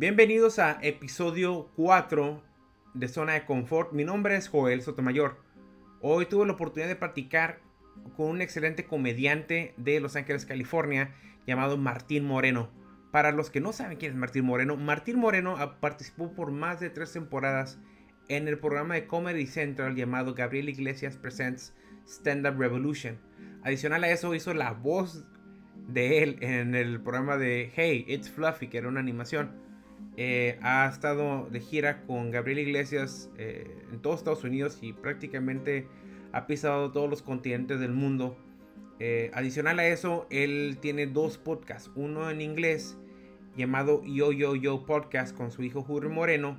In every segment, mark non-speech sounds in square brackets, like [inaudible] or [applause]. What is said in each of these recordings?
Bienvenidos a episodio 4 de Zona de Confort. Mi nombre es Joel Sotomayor. Hoy tuve la oportunidad de practicar con un excelente comediante de Los Ángeles, California, llamado Martín Moreno. Para los que no saben quién es Martín Moreno, Martín Moreno participó por más de tres temporadas en el programa de Comedy Central llamado Gabriel Iglesias Presents Stand Up Revolution. Adicional a eso hizo la voz de él en el programa de Hey, It's Fluffy, que era una animación. Eh, ha estado de gira con Gabriel Iglesias eh, en todos Estados Unidos y prácticamente ha pisado todos los continentes del mundo. Eh, adicional a eso, él tiene dos podcasts, uno en inglés llamado Yo Yo Yo Podcast con su hijo Jurre Moreno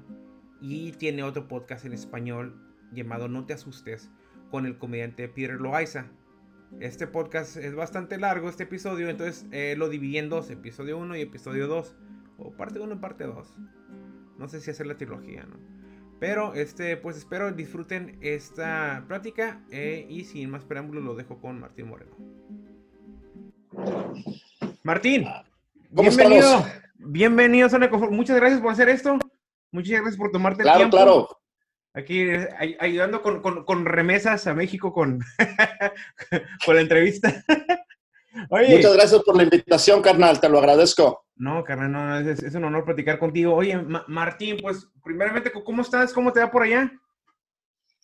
y tiene otro podcast en español llamado No te asustes con el comediante Peter Loaiza. Este podcast es bastante largo, este episodio, entonces lo dividí en dos, episodio 1 y episodio 2 o parte 1 y parte 2. No sé si hacer la trilogía, ¿no? Pero este, pues espero disfruten esta práctica eh, y sin más preámbulos lo dejo con Martín Moreno. Martín, bienvenido. Bienvenido, Muchas gracias por hacer esto. Muchas gracias por tomarte el tiempo. Claro, claro. Aquí eh, ayudando con, con, con, remesas a México con, [laughs] con la entrevista. [laughs] Muchas gracias por la invitación, carnal, te lo agradezco. No, carnal, no, es, un honor platicar contigo. Oye, Martín, pues primeramente, ¿cómo estás? ¿Cómo te va por allá?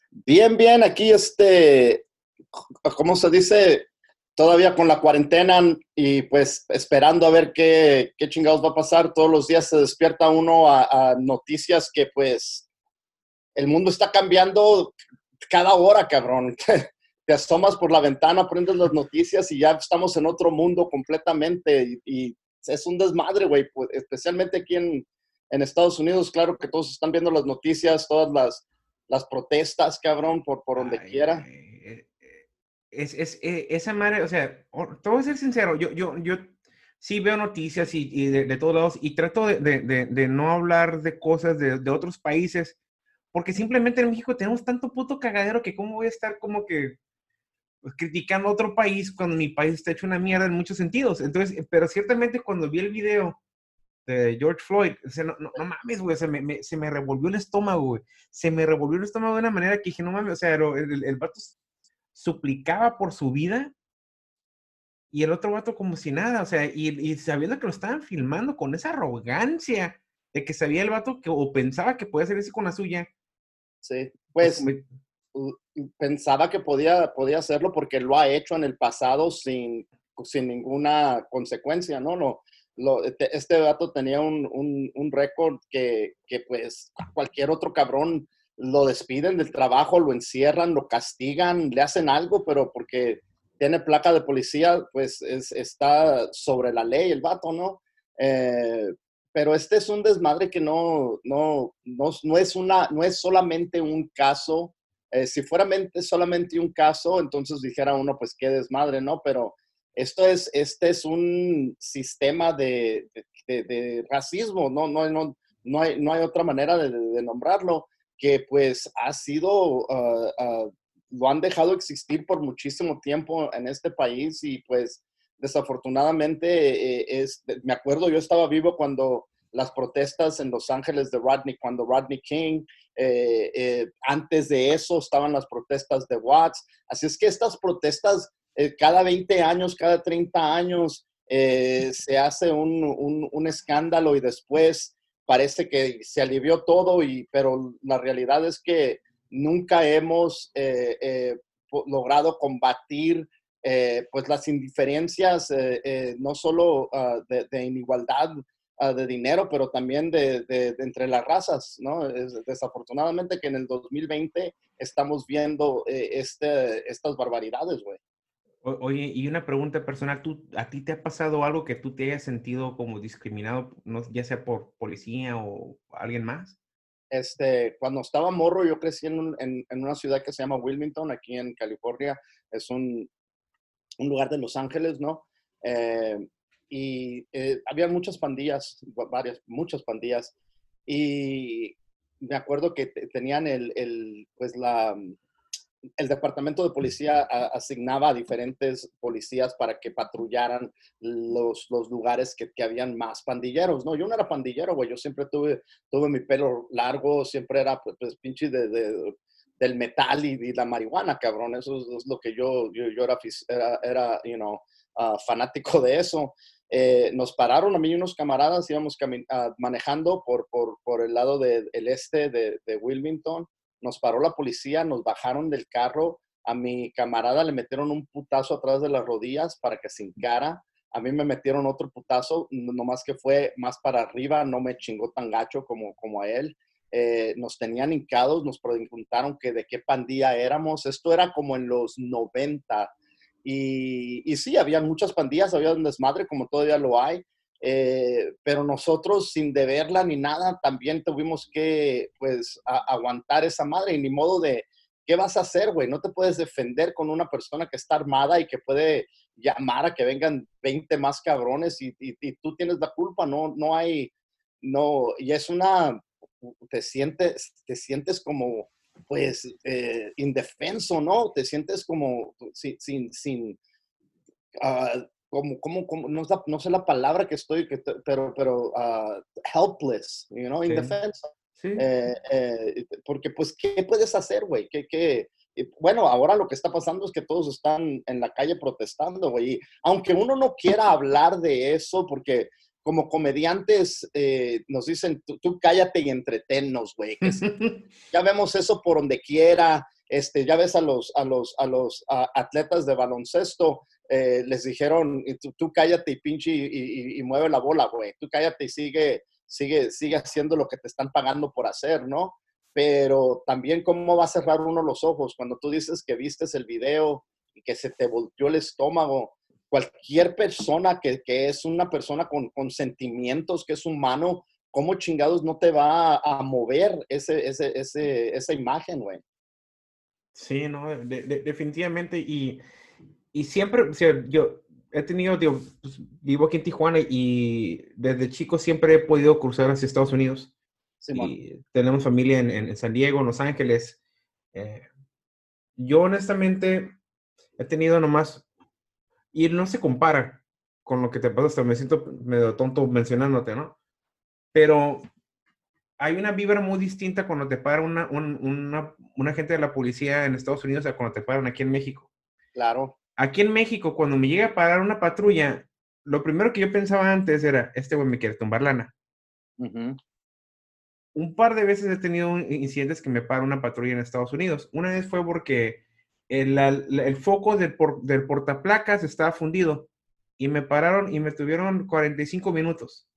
Bien, bien, aquí este, ¿cómo se dice? Todavía con la cuarentena y pues esperando a ver qué, qué chingados va a pasar. Todos los días se despierta uno a, a noticias que pues el mundo está cambiando cada hora, cabrón. [laughs] te asomas por la ventana, prendes las noticias y ya estamos en otro mundo completamente. Y, es un desmadre, güey, pues, especialmente aquí en, Estados Unidos. Claro que todos están viendo las noticias, todas las, las protestas, cabrón, por, por donde quiera. Eh, eh, es, es, eh, esa madre, o sea, te voy a ser sincero, yo, yo, yo sí veo noticias y, de, todos lados y trato de, de, no hablar de cosas de, otros países, porque simplemente en México tenemos tanto puto cagadero que cómo voy a estar como que pues, criticando a otro país cuando mi país está hecho una mierda en muchos sentidos. Entonces, pero ciertamente cuando vi el video de George Floyd, no, no, mames, güey, se me, se me, revolvió el estómago, güey. Se me revolvió el estómago de una manera que dije, no mames, o sea, el, el, vato suplicaba por su vida y el otro vato como si nada, o sea, y, y, sabiendo que lo estaban filmando con esa arrogancia de que sabía el vato que o pensaba que podía hacer eso con la suya. Sí, pues, pues pensaba que podía, podía hacerlo porque lo ha hecho en el pasado sin, sin ninguna consecuencia, ¿no? lo, este, este dato tenía un, un, récord que, que, pues cualquier otro cabrón lo despiden del trabajo, lo encierran, lo castigan, le hacen algo, pero porque tiene placa de policía, pues está sobre la ley el vato, ¿no? Eh, pero este es un desmadre que no, no, no, no, es una, no es solamente un caso eh, si fuera solamente un caso, entonces dijera uno, pues qué desmadre, ¿no? Pero esto es, este es un sistema de, racismo, ¿no? No, no, no, hay, no hay otra manera de, nombrarlo, que pues ha sido, ah, ah, lo han dejado existir por muchísimo tiempo en este país y pues desafortunadamente eh, es, me acuerdo, yo estaba vivo cuando las protestas en Los Ángeles de Rodney, cuando Rodney King eh, eh, antes de eso estaban las protestas de Watts. Así es que estas protestas, eh, cada 20 años, cada 30 años, se hace un, escándalo y después parece que se alivió todo, y, pero la realidad es que nunca hemos logrado combatir pues las indiferencias, no solo de, de, inigualdad Ah, de dinero, pero también de, de, entre las razas, ¿no? Es, desafortunadamente que en el 2020 estamos viendo eh, este, estas barbaridades, güey. Oye, y una pregunta personal, ¿tú, ¿a ti te ha pasado algo que tú te hayas sentido como discriminado, no, ya sea por policía o alguien más? Este, cuando estaba morro, yo crecí en, en, en una ciudad que se llama Wilmington, aquí en California. Es un, un lugar de Los Ángeles, ¿no? Eh, y eh, había muchas pandillas, varias, muchas pandillas, y me acuerdo que tenían el, el, pues la, el departamento de policía asignaba a diferentes policías para que patrullaran los, los lugares que, que, habían más pandilleros, ¿no? Yo no era pandillero, güey, yo siempre tuve, tuve mi pelo largo, siempre era, pues, pues pinche de, de, del metal y, la marihuana, cabrón, eso es, lo que yo, yo, yo era, era, era, you know, uh, fanático de eso. Eh, nos pararon a mí y unos camaradas, íbamos uh, manejando por, por, por, el lado del este de, Wilmington nos paró la policía, nos bajaron del carro, a mi camarada le metieron un putazo atrás de las rodillas para que se encara, a mí me metieron otro putazo, nomás que fue más para arriba, no me chingó tan gacho como, como a él. Eh, nos tenían hincados, nos preguntaron que de qué pandilla éramos, esto era como en los 90. Y, y sí, había muchas pandillas, había un desmadre como todavía lo hay, eh, pero nosotros sin deberla ni nada, también tuvimos que, pues, aguantar esa madre y ni modo de, ¿qué vas a hacer, güey? No te puedes defender con una persona que está armada y que puede llamar a que vengan 20 más cabrones y, tú tienes la culpa, no, no hay, no, y es una, te sientes, te sientes como, pues, eh, indefenso, ¿no? Te sientes como sin, sin, sin ah, como, como, no, no, sé la palabra que estoy, pero, pero uh, helpless, you know, indefenso. Sí. Eh, eh, porque, pues, ¿qué puedes hacer, güey? ¿Qué, qué? Bueno, ahora lo que está pasando es que todos están en la calle protestando, güey. Aunque uno no quiera hablar de eso, porque como comediantes eh, nos dicen, tú, cállate y entretennos, güey. [laughs] ya vemos eso por donde quiera. Este, ya ves a los, a los, a los atletas de baloncesto eh, les dijeron, tú, cállate y pinche y, mueve la bola, güey. Tú cállate y sigue, sigue, sigue haciendo lo que te están pagando por hacer, ¿no? Pero también cómo va a cerrar uno los ojos cuando tú dices que vistes el video y que se te volteó el estómago. Cualquier persona que, que es una persona con, con, sentimientos, que es humano, ¿cómo chingados no te va a, mover ese, ese, ese, esa imagen, güey? Sí, no, definitivamente. Y y siempre, o sea, yo he tenido, digo, pues, vivo aquí en Tijuana y desde chico siempre he podido cruzar hacia Estados Unidos. y tenemos familia en, en, San Diego, en Los Ángeles. Eh, yo honestamente he tenido nomás, y no se compara con lo que te pasa, hasta me siento medio tonto mencionándote, ¿no? Pero hay una vibra muy distinta cuando te para una, un, una, un agente de la policía en Estados Unidos a cuando te paran aquí en México. Claro. Aquí en México, cuando me llega a parar una patrulla, lo primero que yo pensaba antes era, este güey me quiere tumbar lana. Un par de veces he tenido incidentes que me para una patrulla en Estados Unidos. Una vez fue porque el, el, foco del, del portaplacas estaba fundido y me pararon y me tuvieron 45 minutos.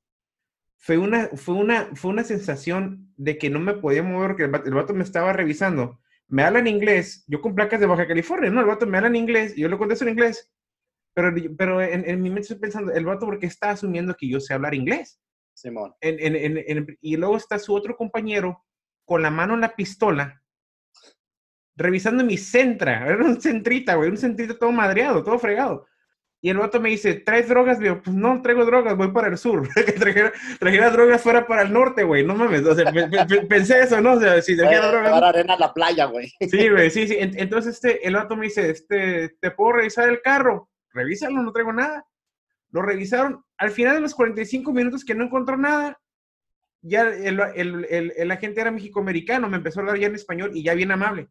Fue una, fue una, fue una sensación de que no me podía mover, que el, el vato me estaba revisando me habla en inglés, yo con placas de Baja California, ¿no? El vato me habla en inglés y yo le contesto en inglés. Pero, pero en, mi mente estoy pensando, el vato porque está asumiendo que yo sé hablar inglés. Simón. y luego está su otro compañero con la mano en la pistola, revisando mi centra. [laughs] Era un centrita, güey, un centrita todo madreado, todo fregado. Y el vato me dice, ¿traes drogas? Digo, pues no traigo drogas, voy para el sur. [laughs] que trajera, trajera, drogas fuera para el norte, güey. No mames. O sea, pensé eso, ¿no? O sea, si trajera drogas. Para arena a la playa, güey. sí, güey, sí, sí. Entonces, este, el vato me dice, este, ¿te puedo revisar el carro? Revísalo, no traigo nada. Lo revisaron. Al final de los 45 minutos que no encontró nada, ya el, el, el, el agente era mexicoamericano, me empezó a hablar ya en español y ya bien amable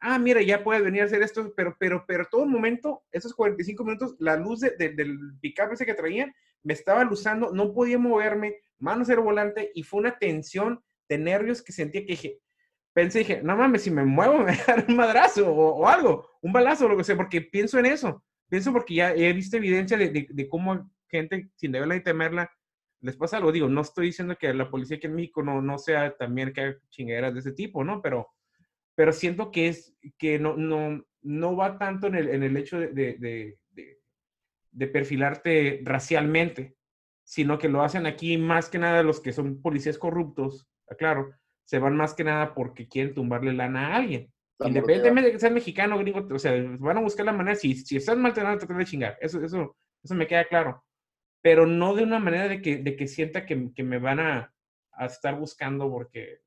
ah, mira, ya puedes venir a hacer esto, pero, pero, pero todo el momento, esos 45 minutos, la luz del pick-up ese que traían, me estaba luzando, no podía moverme, manos el volante, y fue una tensión de nervios que sentía que dije, pensé, dije, no mames, si me muevo [laughs] me dar un madrazo o, algo, un balazo o lo que sea, porque pienso en eso, pienso porque ya he visto evidencia de, cómo gente, sin deberla ni temerla, les pasa algo, digo, no estoy diciendo que la policía aquí en México no, no sea también que haga chingaderas de ese tipo, ¿no? Pero pero siento que es que no, no, no va tanto en el, en el hecho de, de, de, perfilarte racialmente, sino que lo hacen aquí más que nada los que son policías corruptos, claro, se van más que nada porque quieren tumbarle lana a alguien. Independientemente de que seas mexicano, gringo, o sea, van a buscar la manera, si, si estás mal, te van a tratar de chingar, eso, eso, eso me queda claro. Pero no de una manera de que, de que sienta que, que me van a, a estar buscando porque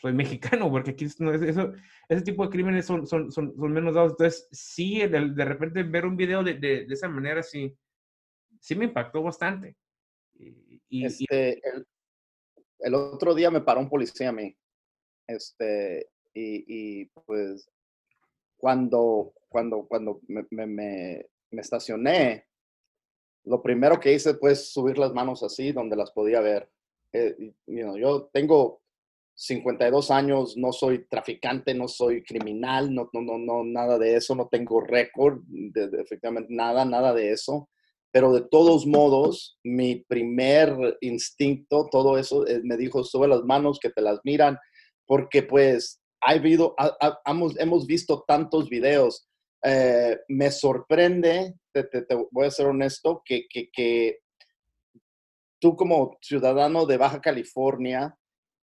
soy mexicano, porque aquí eso, ese tipo de crímenes son, son, son, menos dados. Entonces, sí, de, repente ver un video de, de, esa manera, sí, sí me impactó bastante. Este, El, otro día me paró un policía a mí. Este, y, y pues cuando, cuando, cuando me, me, me, me estacioné, lo primero que hice fue subir las manos así, donde las podía ver. Eh, yo tengo 52 años, no soy traficante, no soy criminal, no, no, no, no nada de eso, no tengo récord, de, efectivamente, nada, nada de eso. Pero de todos modos, mi primer instinto, todo eso, eh, me dijo, sube las manos, que te las miran, porque pues ha habido, ha, ha, hemos, hemos visto tantos videos eh, me sorprende, te, te, te, voy a ser honesto, que, que, que, tú como ciudadano de Baja California,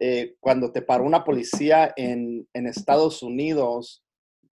eh, cuando te paró una policía en, en Estados Unidos,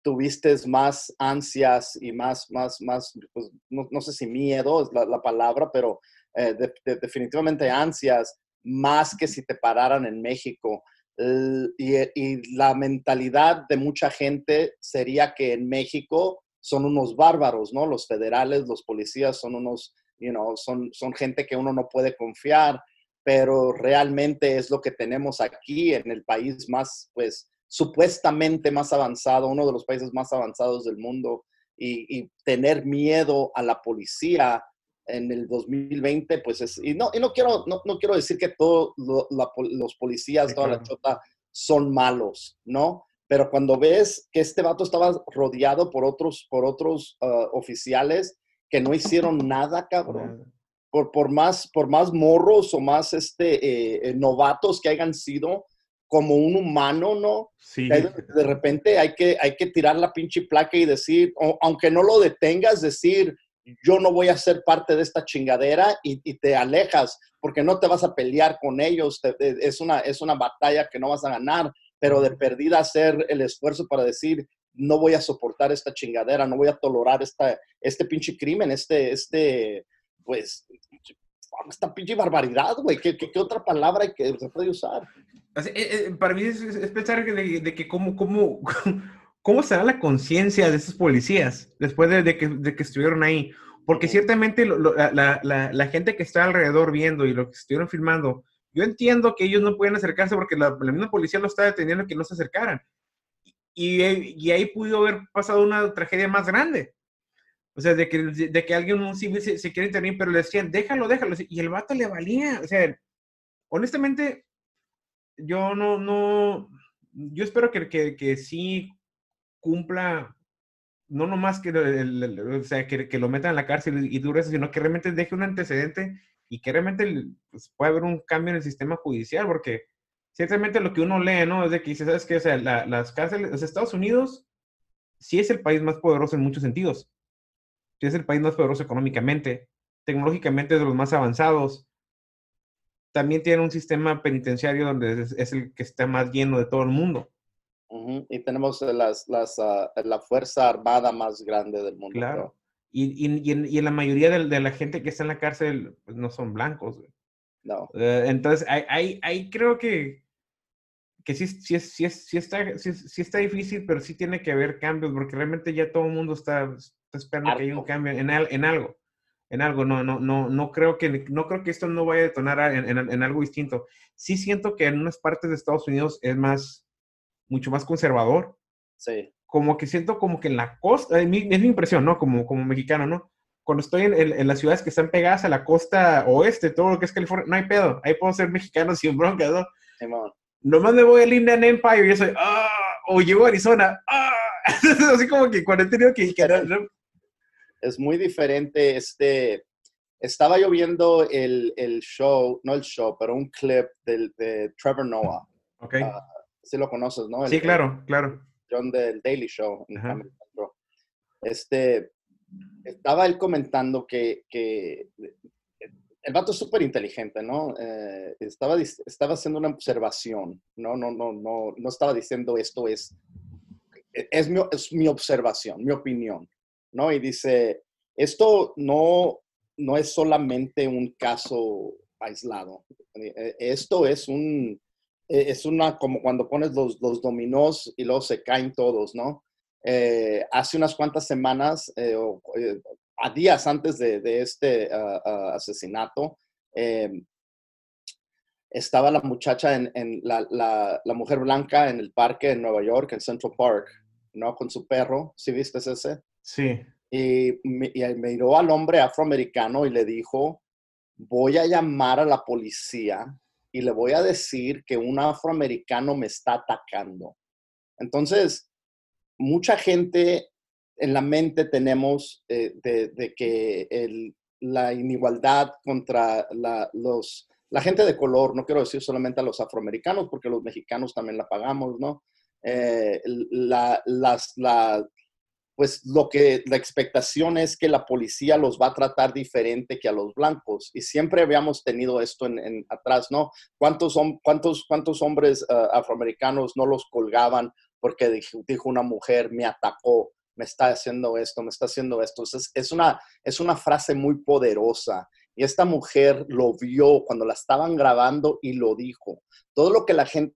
tuviste más ansias y más, más, más, pues, no, no, sé si miedo es la, la palabra, pero eh, de, de, definitivamente ansias, más que si te pararan en México. Y, y, la mentalidad de mucha gente sería que en México son unos bárbaros, ¿no? Los federales, los policías son unos, you know, son, son gente que uno no puede confiar, pero realmente es lo que tenemos aquí en el país más, pues, supuestamente más avanzado, uno de los países más avanzados del mundo, y, y tener miedo a la policía en el 2020, pues es, y no, y no quiero, no, no quiero decir que todos lo, los policías, toda la chota son malos, ¿no? Pero cuando ves que este vato estaba rodeado por otros, por otros uh, oficiales que no hicieron nada, cabrón, por, por, más, por más morros o más este, eh, novatos que hayan sido, como un humano, ¿no? Sí. De, de, repente hay que, hay que tirar la pinche placa y decir, o, aunque no lo detengas, decir, yo no voy a ser parte de esta chingadera y, y, te alejas porque no te vas a pelear con ellos, te, es, una, es una batalla que no vas a ganar, pero de perdida hacer el esfuerzo para decir, no voy a soportar esta chingadera, no voy a tolerar esta, este pinche crimen, este, este, pues, esta pinche barbaridad, güey. ¿Qué, ¿Qué, ¿Qué, otra palabra que se puede usar? Así, eh, para mí es, es pensar de, de, que cómo, cómo, [laughs] cómo será la conciencia de esos policías después de, de, que, de que estuvieron ahí. Porque ciertamente lo, lo, la, la, la, gente que está alrededor viendo y lo que estuvieron filmando, yo entiendo que ellos no pueden acercarse porque la, la misma policía lo está deteniendo que no se acercaran. Y, y, ahí pudo haber pasado una tragedia más grande. O sea, de que, de que alguien, un civil, se, se quiere intervenir, pero le decían, déjalo, déjalo. Y el vato le valía. O sea, honestamente, yo no, no, yo espero que, que, que sí cumpla, no nomás que, o sea, que, que, lo metan en la cárcel y dure eso, sino que realmente deje un antecedente y que realmente pues, puede haber un cambio en el sistema judicial, porque ciertamente lo que uno lee, ¿no? Es de que dice, ¿sabes qué? O sea, la, las cárceles, los Estados Unidos sí es el país más poderoso en muchos sentidos. Es el país más poderoso económicamente, tecnológicamente es de los más avanzados. También tiene un sistema penitenciario donde es, es el que está más lleno de todo el mundo. Uh -huh. Y tenemos las, las, uh, la Fuerza Armada más grande del mundo. Claro. Y, y, y, en, y, en, la mayoría de, de, la gente que está en la cárcel pues, no son blancos. No. Uh, entonces, ahí, creo que, que sí, sí, sí, sí, está, sí, sí, está difícil, pero sí tiene que haber cambios, porque realmente ya todo el mundo está, está esperando Harto. que haya un cambio en, en algo. En algo, no, no, no, no creo que, no creo que esto no vaya a detonar en, en, en algo distinto. Sí siento que en unas partes de Estados Unidos es más, mucho más conservador. Sí como que siento como que en la costa, es mi, es mi impresión, ¿no? Como, como mexicano, ¿no? Cuando estoy en, en, en, las ciudades que están pegadas a la costa oeste, todo lo que es California, no hay pedo. Ahí puedo ser mexicano sin bronca, ¿no? Sí, Nomás me voy al Indian Empire y yo soy, ¡ah! O llego a Arizona, ¡ah! [laughs] Así como que cuando he tenido que... que ¿no? Es muy diferente, este... Estaba yo viendo el, el show, no el show, pero un clip del, de Trevor Noah. Ok. Uh, sí lo conoces, ¿no? El, sí, claro, claro John del Daily Show. Este, estaba él comentando que, que el vato es súper inteligente, ¿no? Eh, estaba, estaba haciendo una observación, ¿no? No, no, no, no estaba diciendo esto es, es mi, es mi observación, mi opinión, ¿no? Y dice, esto no, no es solamente un caso aislado, esto es un, eh, es una como cuando pones los, los y luego se caen todos, ¿no? Eh, hace unas cuantas semanas, eh, a días antes de, este ah, asesinato, em, estaba la muchacha en, la, la, mujer blanca en el parque en Nueva York, en Central Park, ¿no? Con su perro. ¿Sí viste ese? Sí. Y, miró al hombre afroamericano y le dijo, voy a llamar a la policía y le voy a decir que un afroamericano me está atacando. Entonces, mucha gente en la mente tenemos eh, de, que la inigualdad contra la, los, la gente de color, no quiero decir solamente a los afroamericanos, porque los mexicanos también la pagamos, ¿no? Eh, la, las, la, pues lo que la expectación es que la policía los va a tratar diferente que a los blancos. Y siempre habíamos tenido esto en, atrás, ¿no? ¿Cuántos, hombres ah, afroamericanos no los colgaban porque dijo, una mujer, me atacó, me está haciendo esto, me está haciendo esto? Es, es, una, es una frase muy poderosa. Y esta mujer lo vio cuando la estaban grabando y lo dijo. Todo lo que la gente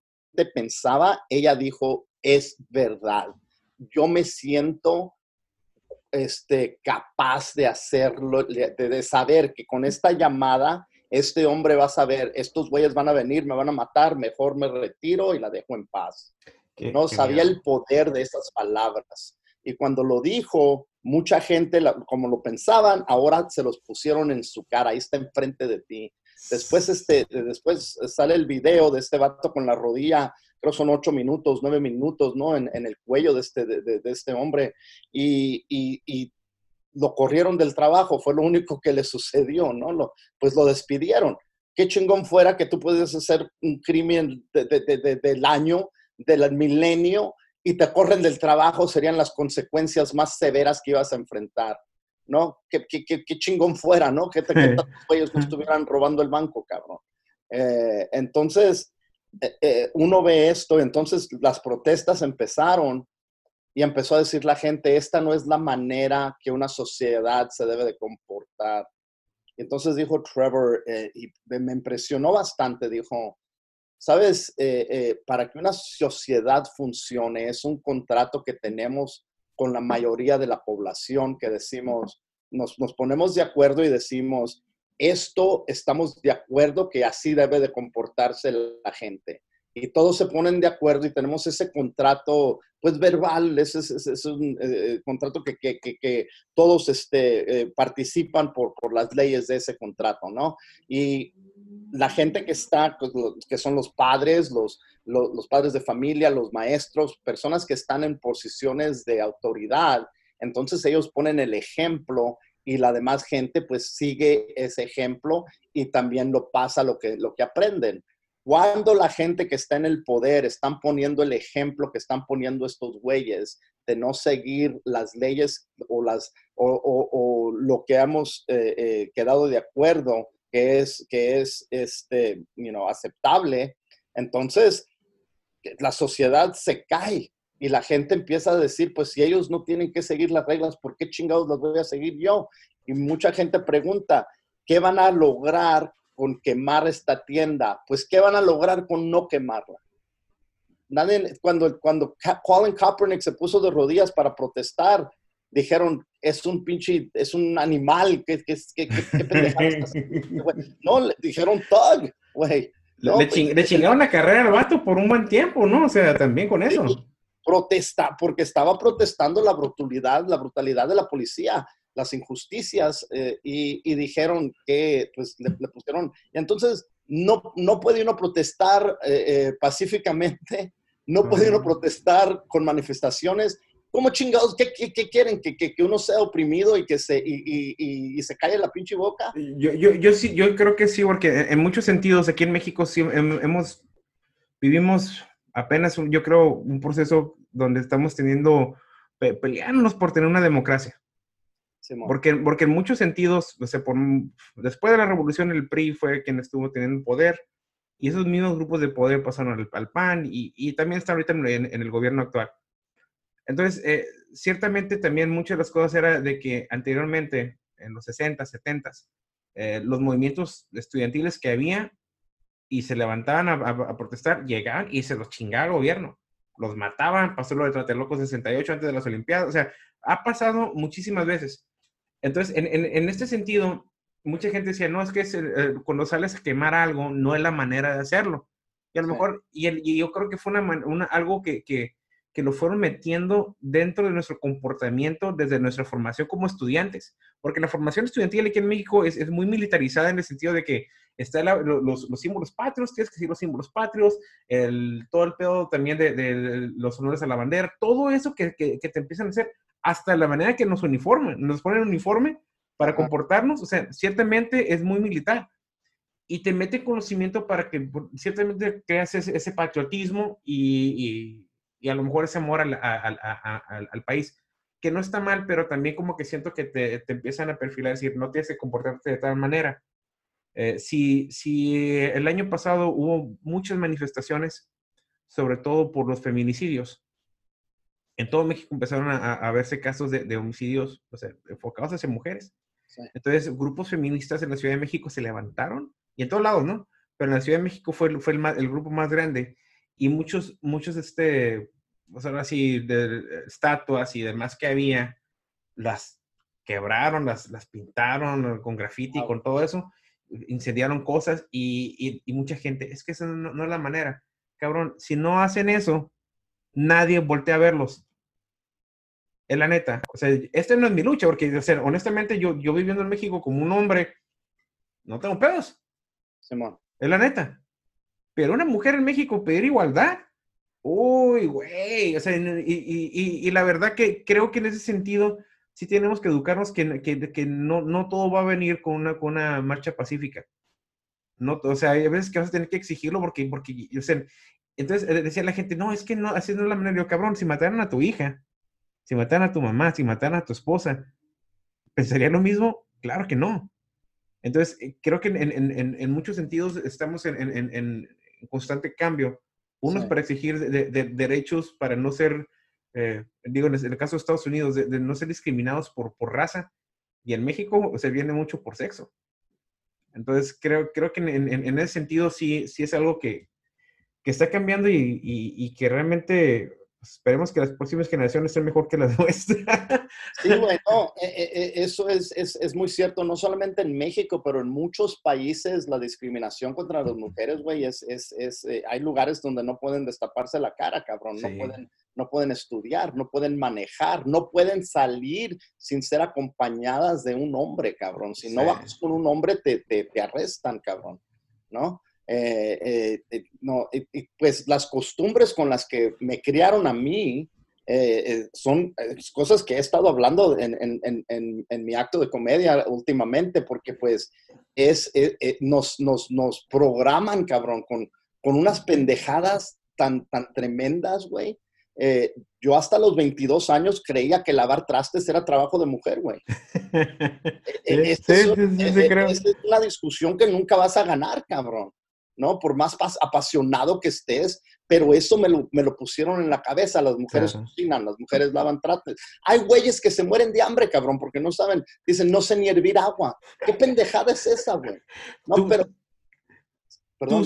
pensaba, ella dijo, es verdad yo me siento este, capaz de hacerlo, de, saber que con esta llamada, este hombre va a saber, estos güeyes van a venir, me van a matar, mejor me retiro y la dejo en paz. no sabía el poder de esas palabras. Y cuando lo dijo, mucha gente, como lo pensaban, ahora se los pusieron en su cara, ahí está enfrente de ti. Después, este, después sale el video de este vato con la rodilla creo son ocho minutos, nueve minutos, ¿no? En, el cuello de este, de, este hombre. Y, y, lo corrieron del trabajo, fue lo único que le sucedió, ¿no? Lo, pues lo despidieron. Qué chingón fuera que tú puedes hacer un crimen del año, del milenio, y te corren del trabajo, serían las consecuencias más severas que ibas a enfrentar, ¿no? Qué, qué, qué, chingón fuera, ¿no? Que, te, que ellos no estuvieran robando el banco, cabrón. Eh, entonces, eh, eh, uno ve esto, entonces las protestas empezaron y empezó a decir la gente, esta no es la manera que una sociedad se debe de comportar. Entonces dijo Trevor, eh, y me impresionó bastante, dijo, sabes, para que una sociedad funcione es un contrato que tenemos con la mayoría de la población que decimos, nos, nos ponemos de acuerdo y decimos, esto estamos de acuerdo que así debe de comportarse la gente. Y todos se ponen de acuerdo y tenemos ese contrato, pues verbal, ese es, un eh, contrato que, que, que, todos este, eh, participan por, por las leyes de ese contrato, ¿no? Y la gente que está, pues, que son los padres, los, los padres de familia, los maestros, personas que están en posiciones de autoridad, entonces ellos ponen el ejemplo y la demás gente pues sigue ese ejemplo y también lo pasa lo que, lo que aprenden. Cuando la gente que está en el poder están poniendo el ejemplo que están poniendo estos güeyes de no seguir las leyes o, las, o, lo que hemos eh, eh, quedado de acuerdo que es, que es este, you know, aceptable, entonces la sociedad se cae y la gente empieza a decir, pues si ellos no tienen que seguir las reglas, ¿por qué chingados las voy a seguir yo? Y mucha gente pregunta, ¿qué van a lograr con quemar esta tienda? Pues, ¿qué van a lograr con no quemarla? Nadie, cuando, cuando Colin Kaepernick se puso de rodillas para protestar, dijeron, es un pinche, es un animal, ¿qué, qué, qué, [laughs] No, le dijeron thug, güey. le, chingaron la carrera al vato por un buen tiempo, ¿no? O sea, también con eso protesta, porque estaba protestando la brutalidad, la brutalidad de la policía, las injusticias, eh, y, dijeron que, pues, le, pusieron, y entonces no, no puede uno protestar eh, eh, pacíficamente, no puede uno protestar con manifestaciones. ¿Cómo chingados? ¿Qué, qué, quieren? ¿Que, ¿Que, uno sea oprimido y que se, y, y, y se calle la pinche boca? Yo, yo, yo, sí, yo creo que sí, porque en muchos sentidos aquí en México sí hemos, vivimos apenas, yo creo, un proceso donde estamos teniendo, peleándonos por tener una democracia. porque, porque en muchos sentidos, no sé, por, después de la revolución el PRI fue quien estuvo teniendo poder y esos mismos grupos de poder pasaron al, PAN y, y, también están ahorita en, el gobierno actual. Entonces, eh, ciertamente también muchas de las cosas era de que anteriormente, en los 60, 70, eh, los movimientos estudiantiles que había y se levantaban a, protestar, llegaban y se los chingaba el gobierno. Los mataban, pasó lo de Tlatelolco 68 antes de las Olimpiadas, o sea, ha pasado muchísimas veces. Entonces, en, en, este sentido, mucha gente decía, no, es que eh, cuando sales a quemar algo, no es la manera de hacerlo. Y a lo mejor, y, y, yo creo que fue una, una algo que, que, que, lo fueron metiendo dentro de nuestro comportamiento desde nuestra formación como estudiantes. Porque la formación estudiantil aquí en México es, es muy militarizada en el sentido de que está los, los, símbolos patrios, tienes que decir los símbolos patrios, el, todo el pedo también de, de, los honores a la bandera, todo eso que, que, te empiezan a hacer, hasta la manera que nos uniforman, nos ponen uniforme para comportarnos, o sea, ciertamente es muy militar y te mete conocimiento para que ciertamente creas ese, patriotismo y, y, a lo mejor ese amor al, al, al, país, que no está mal, pero también como que siento que te, te empiezan a perfilar, decir, no tienes que comportarte de tal manera. Eh, si, si el año pasado hubo muchas manifestaciones, sobre todo por los feminicidios, en todo México empezaron a, a verse casos de, de homicidios o sea, enfocados hacia mujeres. Entonces, grupos feministas en la Ciudad de México se levantaron y en todos lados, ¿no? Pero en la Ciudad de México fue, fue el, el grupo más grande y muchos, muchos, este, o sea, así, de estatuas y demás que había, las quebraron, las, las pintaron con graffiti, con todo eso, incendiaron cosas y, y, mucha gente, es que esa no, no, es la manera. Cabrón, si no hacen eso, nadie voltea a verlos. Es la neta. O sea, esta no es mi lucha, porque, o sea, honestamente, yo, yo viviendo en México como un hombre, no tengo pedos. Es la neta. Pero una mujer en México pedir igualdad. Uy, güey. O sea, y, la verdad que creo que en ese sentido sí tenemos que educarnos que, que, no, no, todo va a venir con una, con una marcha pacífica. No, o sea, hay veces que vas a tener que exigirlo porque, porque o sea, entonces eh, decía la gente, no, es que no, así no es la manera. Yo, cabrón, si mataran a tu hija, si mataran a tu mamá, si mataran a tu esposa, ¿pensaría lo mismo? Claro que no. Entonces, eh, creo que en, muchos sentidos estamos en, constante cambio. Unos para exigir de, derechos para no ser, eh, digo, en el caso de Estados Unidos, de, no ser discriminados por, por raza. Y en México se viene mucho por sexo. Entonces, creo, creo que en, ese sentido sí, sí es algo que, que está cambiando y, y que realmente pues, esperemos que las próximas generaciones sean mejor que las [laughs] nuestras. Sí, bueno, e, e, e, eso es, es, es, muy cierto, no solamente en México, pero en muchos países la discriminación contra las mujeres, güey, es, es, es eh, hay lugares donde no pueden destaparse la cara, cabrón, no, pueden, no pueden estudiar, no pueden manejar, no pueden salir sin ser acompañadas de un hombre, cabrón. Si no vas con un hombre, te, te, te arrestan, cabrón, ¿no? Eh, eh, eh, no, pues las costumbres con las que me criaron a mí son cosas que he estado hablando en, mi acto de comedia últimamente, porque pues es, nos, nos, nos, programan, cabrón, con, con unas pendejadas tan, tan tremendas, güey. yo hasta los 22 años creía que lavar trastes era trabajo de mujer, güey. es, es, una discusión que nunca vas a ganar, cabrón. ¿No? Por más apasionado que estés, pero eso me lo, me lo pusieron en la cabeza. Las mujeres cocinan, las mujeres lavan trates. Hay güeyes que se mueren de hambre, cabrón, porque no saben, dicen, no sé ni hervir agua. ¿Qué pendejada es esa, güey? No, pero... Perdón,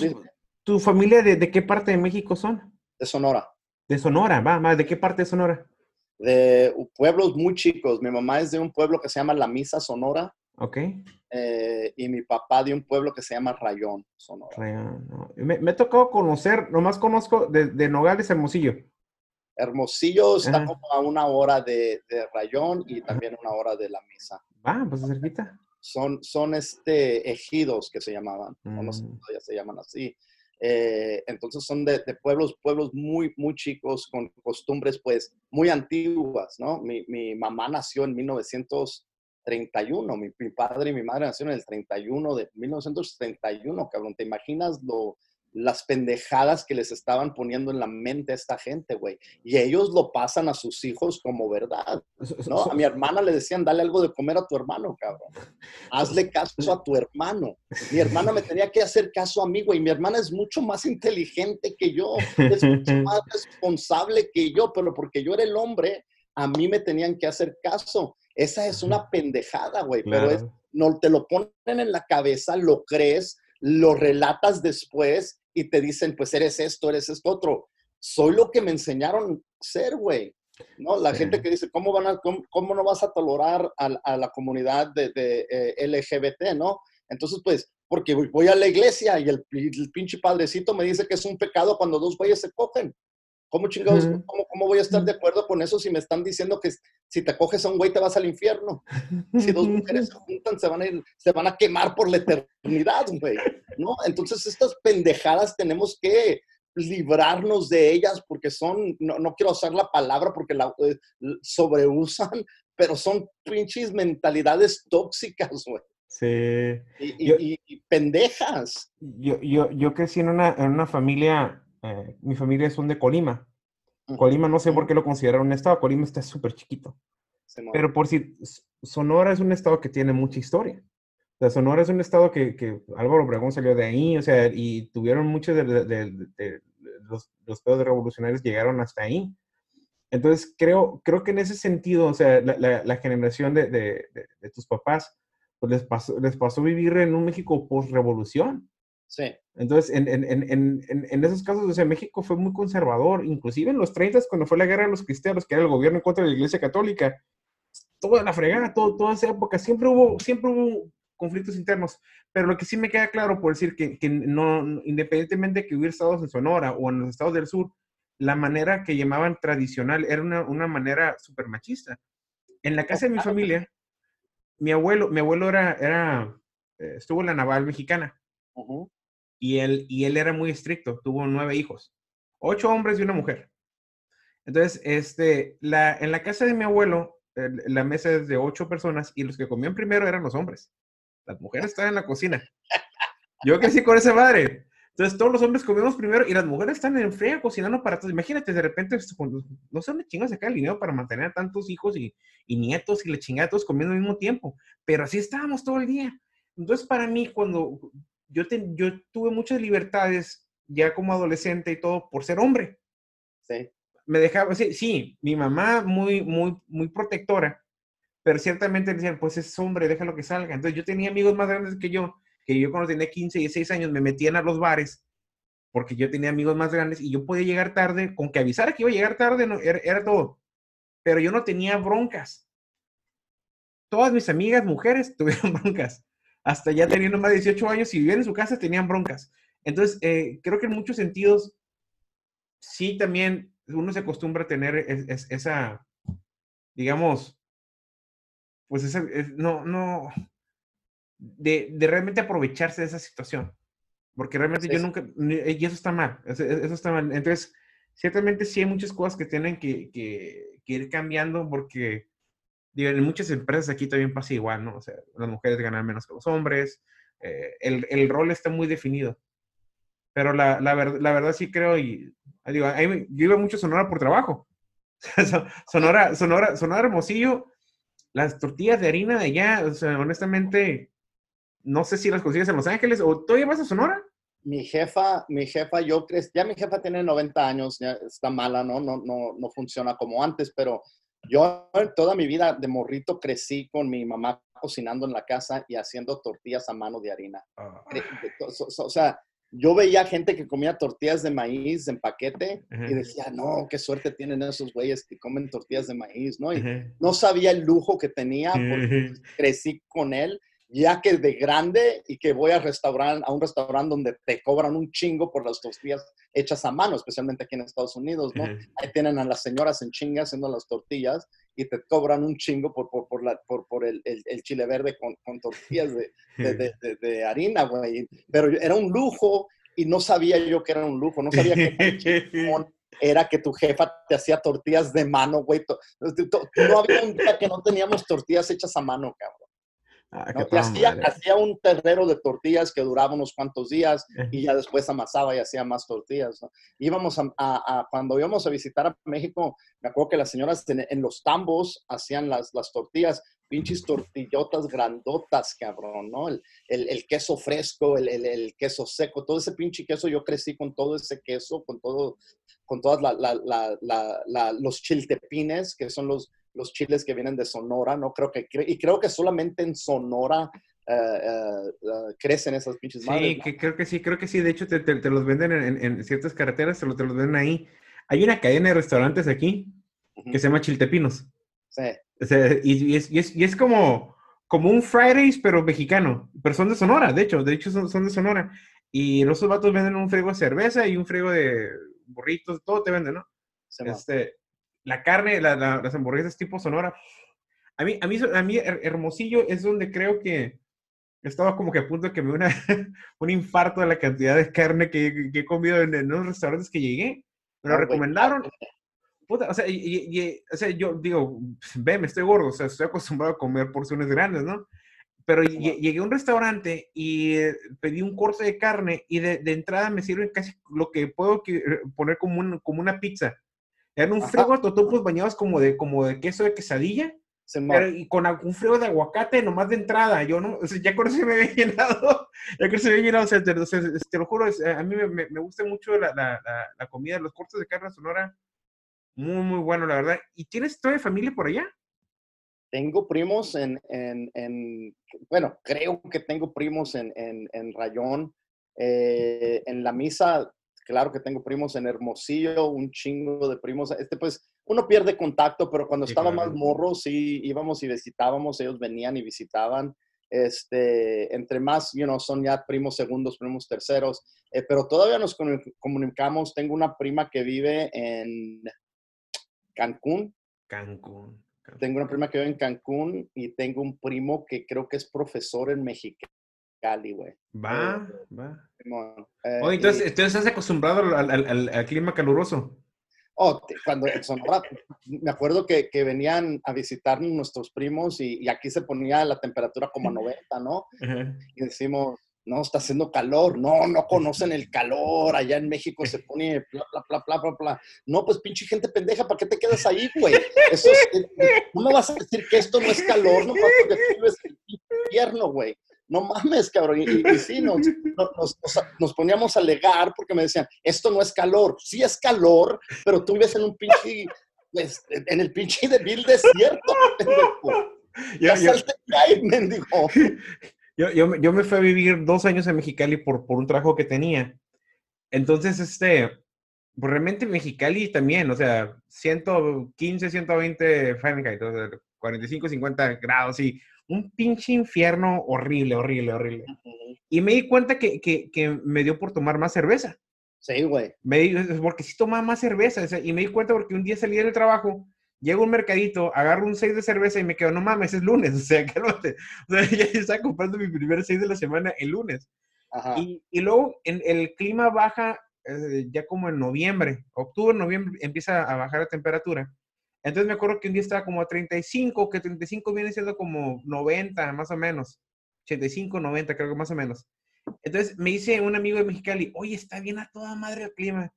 ¿Tu familia de, de, qué parte de México son? De Sonora. De Sonora, va, ¿de qué parte de Sonora? De pueblos muy chicos. Mi mamá es de un pueblo que se llama La Misa Sonora. Ok. Eh, y mi papá de un pueblo que se llama Rayón, Sonora. Rayón, me, me, tocado conocer, nomás conozco de, de Nogales, Hermosillo. Hermosillo está como a una hora de, de, Rayón y también una hora de la misa. Ah, pues cerquita. Son, son este, ejidos que se llamaban, no sé mm. todavía se llaman así. Eh, entonces son de, de, pueblos, pueblos muy, muy chicos con costumbres pues muy antiguas, ¿no? Mi, mi mamá nació en 1900 31. Mi, padre y mi madre nacieron en el 31 de 1931, cabrón. ¿Te imaginas lo, las pendejadas que les estaban poniendo en la mente a esta gente, güey? Y ellos lo pasan a sus hijos como verdad, ¿no? A mi hermana le decían, dale algo de comer a tu hermano, cabrón. [laughs] Hazle caso a tu hermano. Mi hermana me tenía que hacer caso a mí, güey. Mi hermana es mucho más inteligente que yo, es mucho [laughs] más responsable que yo, pero porque yo era el hombre, a mí me tenían que hacer caso. Esa es una pendejada, güey, pero no te lo ponen en la cabeza, lo crees, lo relatas después y te dicen, pues eres esto, eres esto otro. Soy lo que me enseñaron ser, güey. ¿no? La gente que dice, ¿cómo, van a, cómo, no vas a tolerar a, la comunidad de, eh, LGBT, ¿no? Entonces, pues, porque voy a la iglesia y el, el, pinche padrecito me dice que es un pecado cuando dos güeyes se cogen. ¿Cómo chingados, cómo, voy a estar de acuerdo con eso si me están diciendo que si te coges a un güey te vas al infierno? Si dos [laughs] mujeres se juntan, se van a, se van a quemar por la eternidad, güey, ¿no? Entonces, estas pendejadas tenemos que librarnos de ellas porque son, no, no quiero usar la palabra porque la eh, sobreusan, pero son pinches mentalidades tóxicas, güey. Sí. Y, pendejas. Yo, yo, yo crecí en una, en una familia eh, mi familia son de Colima. Colima no sé por qué lo consideraron un estado, Colima está súper chiquito. Pero por si Sonora es un estado que tiene mucha historia. O sea, Sonora es un estado que, que Álvaro Obregón salió de ahí, o sea, y tuvieron muchos de, de, los, los pedos revolucionarios llegaron hasta ahí. Entonces, creo, creo que en ese sentido, o sea, la, la, generación de, de, tus papás, pues les pasó, les pasó vivir en un México post-revolución. Sí. Entonces, en, en, en, en, esos casos, o sea, México fue muy conservador, inclusive en los 30, cuando fue la guerra de los cristianos, que era el gobierno en contra de la Iglesia Católica, toda la fregada, todo, toda esa época, siempre hubo, siempre hubo conflictos internos, pero lo que sí me queda claro por decir que, que no, independientemente de que hubiera estados en Sonora o en los estados del sur, la manera que llamaban tradicional era una, una manera súper machista. En la casa de mi familia, mi abuelo, mi abuelo era, era eh, estuvo en la naval mexicana. Y él, y él era muy estricto, tuvo nueve hijos, ocho hombres y una mujer. Entonces, este, la, en la casa de mi abuelo, la mesa es de ocho personas y los que comían primero eran los hombres. Las mujeres estaban en la cocina. Yo crecí con esa madre. Entonces, todos los hombres comíamos primero y las mujeres están en fría cocinando para todos. Imagínate, de repente, pues, no sé dónde chingas acá el dinero para mantener a tantos hijos y, y nietos y le chingados comiendo al mismo tiempo. Pero así estábamos todo el día. Entonces, para mí, cuando yo, yo tuve muchas libertades ya como adolescente y todo por ser hombre. Sí. Me dejaba, sí, sí, mi mamá muy, muy, muy protectora, pero ciertamente decían, pues es hombre, déjalo que salga. Entonces yo tenía amigos más grandes que yo, que yo cuando tenía 15 y 16 años me metían a los bares, porque yo tenía amigos más grandes y yo podía llegar tarde, con que avisara que iba a llegar tarde, no, era, era todo. Pero yo no tenía broncas. Todas mis amigas mujeres [laughs] tuvieron broncas hasta ya teniendo más de 18 años, si vivían en su casa, tenían broncas. Entonces, eh, creo que en muchos sentidos, sí también uno se acostumbra a tener esa, digamos, pues esa, no, no, de, de, realmente aprovecharse de esa situación. Porque realmente yo nunca, y eso está mal, eso, está mal. Entonces, ciertamente sí hay muchas cosas que tienen que, que, que ir cambiando porque digo, en muchas empresas aquí también pasa igual, ¿no? O sea, las mujeres ganan menos que los hombres, eh, el, el, rol está muy definido. Pero la, la, la verdad sí creo, y digo, yo iba mucho a Sonora por trabajo. [laughs] Sonora, Sonora, Sonora Hermosillo, las tortillas de harina de allá, o sea, honestamente, no sé si las consigues en Los Ángeles o todavía vas a Sonora. Mi jefa, mi jefa, yo creo, ya mi jefa tiene 90 años, ya está mala, ¿no? No, no, no funciona como antes, pero yo toda mi vida de morrito crecí con mi mamá cocinando en la casa y haciendo tortillas a mano de harina. Ah. O sea, yo veía gente que comía tortillas de maíz en paquete y decía, no, qué suerte tienen esos güeyes que comen tortillas de maíz, ¿no? Y no sabía el lujo que tenía porque crecí con él ya que de grande y que voy a, restaurar, a un restaurante donde te cobran un chingo por las tortillas hechas a mano, especialmente aquí en Estados Unidos, ¿no? Ahí tienen a las señoras en chinga haciendo las tortillas y te cobran un chingo por, por, por, la, por, por el, el, chile verde con, con tortillas de, de, de, de, harina, güey. Pero era un lujo y no sabía yo que era un lujo, no sabía que era que tu jefa te hacía tortillas de mano, güey. No había un día que no teníamos tortillas hechas a mano, cabrón. Ah, hacía, un terrero de tortillas que duraba unos cuantos días y ya después amasaba y hacía más tortillas. Íbamos a, cuando íbamos a visitar a México, me acuerdo que las señoras en, los tambos hacían las, las tortillas, pinches tortillotas grandotas, cabrón, ¿no? El, el, queso fresco, el, el, queso seco, todo ese pinche queso, yo crecí con todo ese queso, con todo, con todas los chiltepines, que son los, los chiles que vienen de Sonora, ¿no? Creo que, y creo que solamente en Sonora crecen esas pinches madres. Sí, que, creo que sí, creo que sí. De hecho, te, te, los venden en, ciertas carreteras, te, te los venden ahí. Hay una cadena de restaurantes aquí que se llama Chiltepinos. Sí. y, es, y, es, y, es, como, como un Fridays, pero mexicano. Pero son de Sonora, de hecho, de hecho son, son de Sonora. Y los vatos venden un frigo de cerveza y un frigo de burritos, todo te venden, ¿no? este, la carne, las hamburguesas tipo Sonora. A mí, a mí, a mí Hermosillo es donde creo que estaba como que a punto de que me una [laughs] un infarto de la cantidad de carne que, he comido en, en, los restaurantes que llegué. Me lo recomendaron. Puta, o, sea, y, o sea, yo digo, ve, me estoy gordo, o sea, estoy acostumbrado a comer porciones grandes, ¿no? Pero llegué a un restaurante y eh, pedí un corte de carne y de, de entrada me sirven casi lo que puedo eh, poner como, un, como una pizza. Eran un frigo totopos bañados como de, como de queso de quesadilla. y con un frigo de aguacate nomás de entrada. Yo no, o sea, ya con eso se me había [laughs] llenado. Ya con eso se me había llenado. O sea, te, te, lo juro, a mí me, me, gusta mucho la, la, la, comida, los cortes de carne sonora. Muy, muy bueno, la verdad. ¿Y tienes toda familia por allá? Tengo primos en, en, en, bueno, creo que tengo primos en, en, Rayón. Eh, en la misa, claro que tengo primos en Hermosillo, un chingo de primos. Este, pues, uno pierde contacto, pero cuando estaba más morro, sí íbamos y visitábamos, ellos venían y visitaban. Este, entre más, you know, son ya primos segundos, primos terceros, eh, pero todavía nos comunicamos. Tengo una prima que vive en Cancún. Cancún. Tengo una prima que vive en Cancún y tengo un primo que creo que es profesor en Mexicali, güey. Va, eh, va. Eh, entonces, estás acostumbrado al, clima caluroso. Oh, cuando Sonora, me acuerdo que, que, venían a visitarnos nuestros primos y, aquí se ponía la temperatura como a 90, ¿no? Y decimos, no, está haciendo calor, no, no conocen el calor, allá en México se [laughs] pone bla, bla, bla, bla, bla, bla. No, pues pinche gente pendeja, ¿para qué te quedas ahí, güey? [laughs] Eso es, eh, no vas a decir que esto no es calor, no porque tú vives el invierno, güey. No mames, cabrón. Y, sí, nos, nos, nos, poníamos a alegar porque me decían, esto no es calor. Sí es calor, pero tú vives en un pinche, pues, en el pinche débil desierto, pendejo. Ya, mendigo. [laughs] Yo, yo, yo, me fui a vivir dos años en Mexicali por, por un trabajo que tenía. Entonces, este, pues realmente Mexicali también, o sea, 115, 120 Fahrenheit, o sea, 45, 50 grados y un pinche infierno horrible, horrible, horrible. Y me di cuenta que, que, que, me dio por tomar más cerveza. Sí, güey. porque sí tomaba más cerveza. y me di cuenta porque un día salí del trabajo llego a un mercadito, agarro un 6 de cerveza y me quedo, no mames, es lunes, [laughs] o sea, [laughs] cálmate. O sea, ya estaba comprando mi primer 6 de la semana el lunes. Y, y, luego en, el clima baja eh, ya como en noviembre, octubre, noviembre, empieza a bajar la temperatura. Entonces me acuerdo que un día estaba como a 35, que 35 viene siendo como 90, más o menos. 85, 90, creo que más o menos. Entonces me dice un amigo de Mexicali, oye, está bien a toda madre el clima.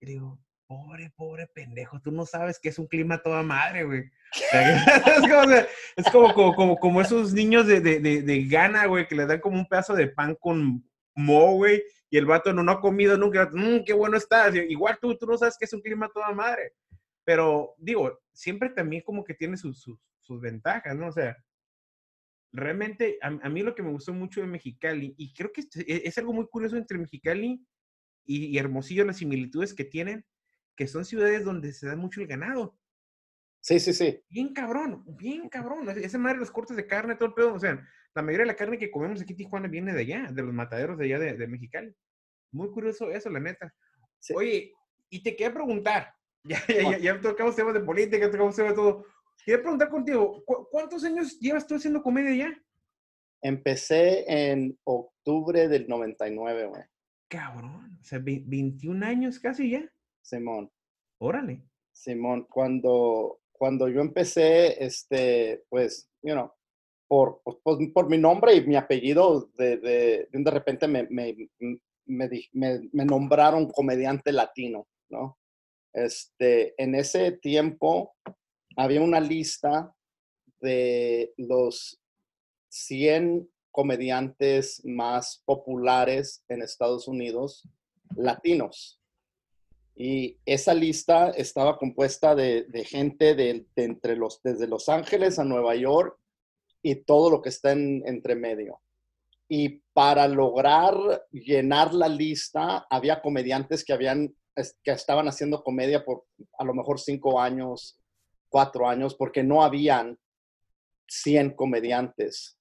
Y digo, pobre, pobre pendejo, tú no sabes que es un clima toda madre, güey. [laughs] es como, como, como, esos niños de, de, de, Ghana, güey, que le dan como un pedazo de pan con mo, güey, y el vato no, no ha comido nunca, mmm, qué bueno está. Igual tú, tú no sabes que es un clima toda madre. Pero, digo, siempre también como que tiene sus, sus, ventajas, ¿no? O sea, realmente a, mí lo que me gustó mucho de Mexicali, y creo que es, es algo muy curioso entre Mexicali y, y Hermosillo, las similitudes que tienen, que son ciudades donde se da mucho el ganado. Sí, sí, sí. Bien cabrón, bien cabrón. Esa madre, los cortes de carne, todo el pedo. O sea, la mayoría de la carne que comemos aquí en Tijuana viene de allá, de los mataderos de allá de, de Mexicali. Muy curioso eso, la neta. Oye, y te quería preguntar, ya, ya, ya, tocamos temas de política, tocamos temas de todo. Quería preguntar contigo, ¿cuántos años llevas tú haciendo comedia ya? Empecé en octubre del 99, güey. Cabrón, o sea, 21 años casi ya. Simón. Órale. Simón, cuando, cuando yo empecé, este, pues, you know, por, por, por mi nombre y mi apellido, de, de, de repente me, me, me, me, nombraron comediante latino, ¿no? Este, en ese tiempo había una lista de los 100 comediantes más populares en Estados Unidos, latinos. Y esa lista estaba compuesta de, gente de, entre los, desde Los Ángeles a Nueva York y todo lo que está en, entre medio. y para lograr llenar la lista, había comediantes que, habían, que estaban haciendo comedia por a lo mejor cinco años, cuatro años, porque no habían 100 comediantes.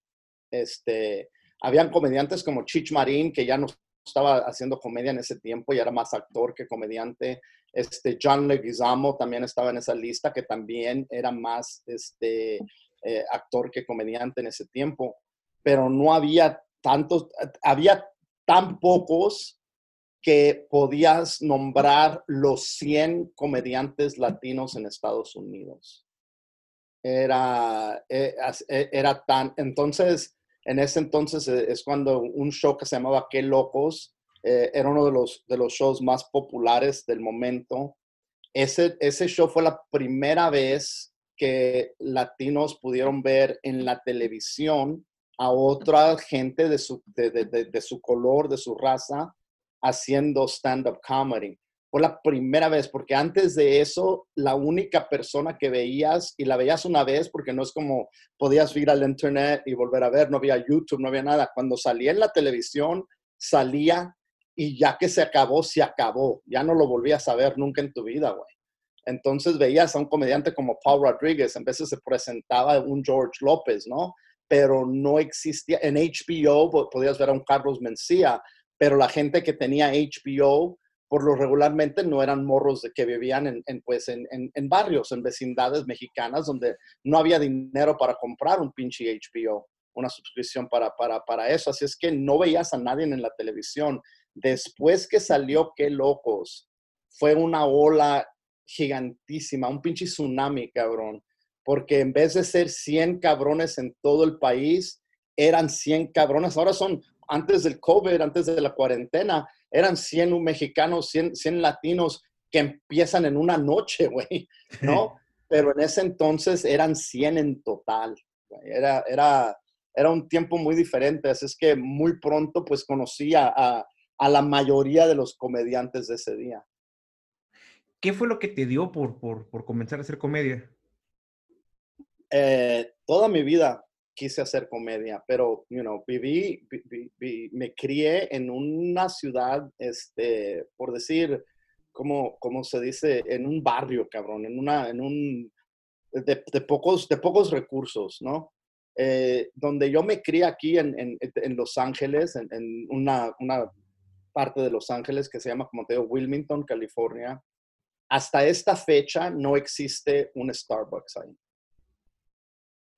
Este, habían comediantes como Chich Marín, que ya no estaba haciendo comedia en ese tiempo y era más actor que comediante. Este, John Leguizamo también estaba en esa lista, que también era más este, eh, actor que comediante en ese tiempo. Pero no había tantos, había tan pocos que podías nombrar los 100 comediantes latinos en Estados Unidos. Era, eh, eh, era tan, entonces, en ese entonces eh, es cuando un show que se llamaba Qué Locos era uno de los, de los shows más populares del momento. Ese, ese show fue la primera vez que latinos pudieron ver en la televisión a otra gente de su, de, su color, de su raza, haciendo stand-up comedy. Fue la primera vez, porque antes de eso, la única persona que veías, y la veías una vez, porque no es como podías ir al internet y volver a ver, no había YouTube, no había nada. Cuando salía en la televisión, salía y ya que se acabó, se acabó. Ya no lo volvías a ver nunca en tu vida, güey. Entonces veías a un comediante como Paul Rodriguez, en veces se presentaba un George López, ¿no? pero no existía. En HBO podías ver a un Carlos Mencía, pero la gente que tenía HBO, por lo regularmente no eran morros de que vivían en, pues, en, en, barrios, en vecindades mexicanas, donde no había dinero para comprar un pinche HBO, una suscripción para, para, para eso. Así es que no veías a nadie en la televisión. Después que salió Qué Locos, fue una ola gigantísima, un pinche tsunami, cabrón porque en vez de ser 100 cabrones en todo el país, eran 100 cabrones. Ahora son, antes del COVID, antes de la cuarentena, eran 100 mexicanos, 100, 100 latinos que empiezan en una noche, güey, ¿no? Pero en ese entonces eran 100 en total. Era, era, era un tiempo muy diferente, así es que muy pronto pues conocí a, a, la mayoría de los comediantes de ese día. ¿Qué fue lo que te dio por, por, por comenzar a hacer comedia? Eh, toda mi vida quise hacer comedia, pero, you know, viví, me crié en una ciudad, este, por decir, como, como se dice, en un barrio, cabrón, en una, en un, de, pocos, de pocos recursos, ¿no? Eh, donde yo me crié aquí en, en, en Los Ángeles, en, en una, una, parte de Los Ángeles que se llama, como te digo, Wilmington, California. Hasta esta fecha no existe un Starbucks ahí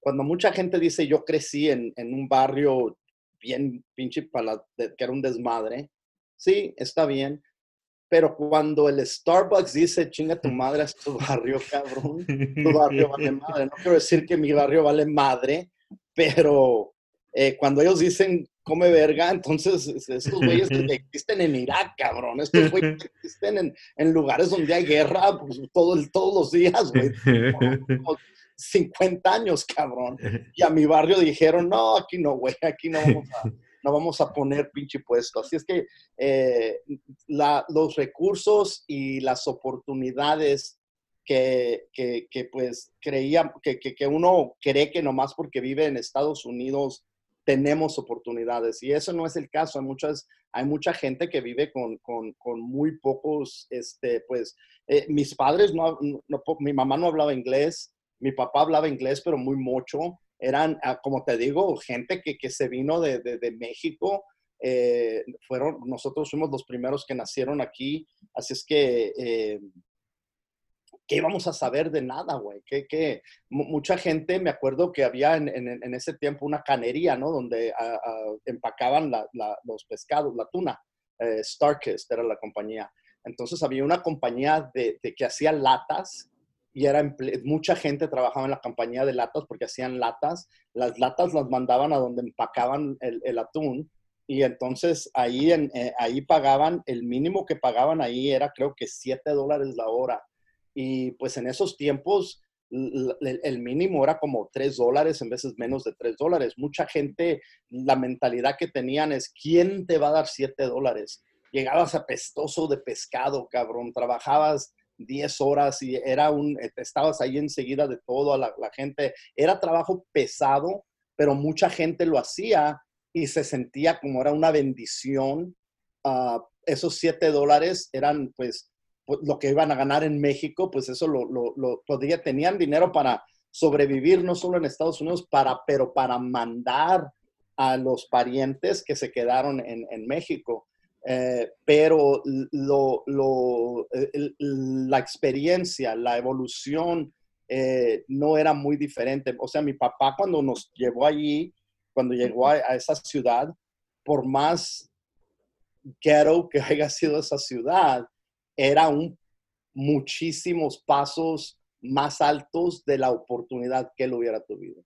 cuando mucha gente dice yo crecí en, en un barrio bien pinche para que era un desmadre, sí, está bien, pero cuando el Starbucks dice chinga tu madre a tu barrio, cabrón, tu barrio vale madre. No quiero decir que mi barrio vale madre, pero eh, cuando ellos dicen come verga, entonces estos güeyes [laughs] existen en Irak, cabrón. Estos güeyes existen en, en, lugares donde hay guerra pues, todo, todos los días, güey. [laughs] 50 años, cabrón. [laughs] Y a mi barrio dijeron, no, aquí no, güey, aquí no vamos a, [laughs] no vamos a poner pinche puesto. Así es que eh, los recursos y las oportunidades que, que, que pues creía, que, que, uno cree que nomás porque vive en Estados Unidos tenemos oportunidades. Y eso no es el caso. Hay, muchas, hay mucha gente que vive con, con, con muy pocos, este, pues, eh, mis padres, no, no, mi mamá no hablaba inglés, mi papá hablaba inglés, pero muy mucho. Eran, ah, como te digo, gente que, que se vino de, de, México. Eh, fueron, nosotros fuimos los primeros que nacieron aquí. Así es que, eh, ¿qué íbamos a saber de nada, güey? Que, que mucha gente, me acuerdo que había en, en, ese tiempo una canería, ¿no? Donde empacaban los pescados, la tuna. Eh, Starkist era la compañía. Entonces había una compañía de, de que hacía latas y era mucha gente trabajaba en la compañía de latas porque hacían latas. Las latas las mandaban a donde empacaban el, atún y entonces ahí, eh, ahí pagaban, el mínimo que pagaban ahí era creo que 7 dólares la hora. Y pues en esos tiempos el, mínimo era como 3 dólares, en veces menos de 3 dólares. Mucha gente, la mentalidad que tenían es, ¿quién te va a dar 7 dólares? Llegabas apestoso de pescado, cabrón, trabajabas 10 horas y era un, eh, estabas ahí enseguida de todo, la, la gente, era trabajo pesado, pero mucha gente lo hacía y se sentía como era una bendición. Uh, esos siete dólares eran pues, pues lo que iban a ganar en México, pues eso lo, lo, lo podría, tenían dinero para sobrevivir no solo en Estados Unidos, para, pero para mandar a los parientes que se quedaron en, en México. Eh, pero lo, lo, la experiencia, la evolución eh, no era muy diferente. O sea, mi papá cuando nos llevó allí, cuando llegó a, esa ciudad, por más ghetto que haya sido esa ciudad, era un muchísimos pasos más altos de la oportunidad que él hubiera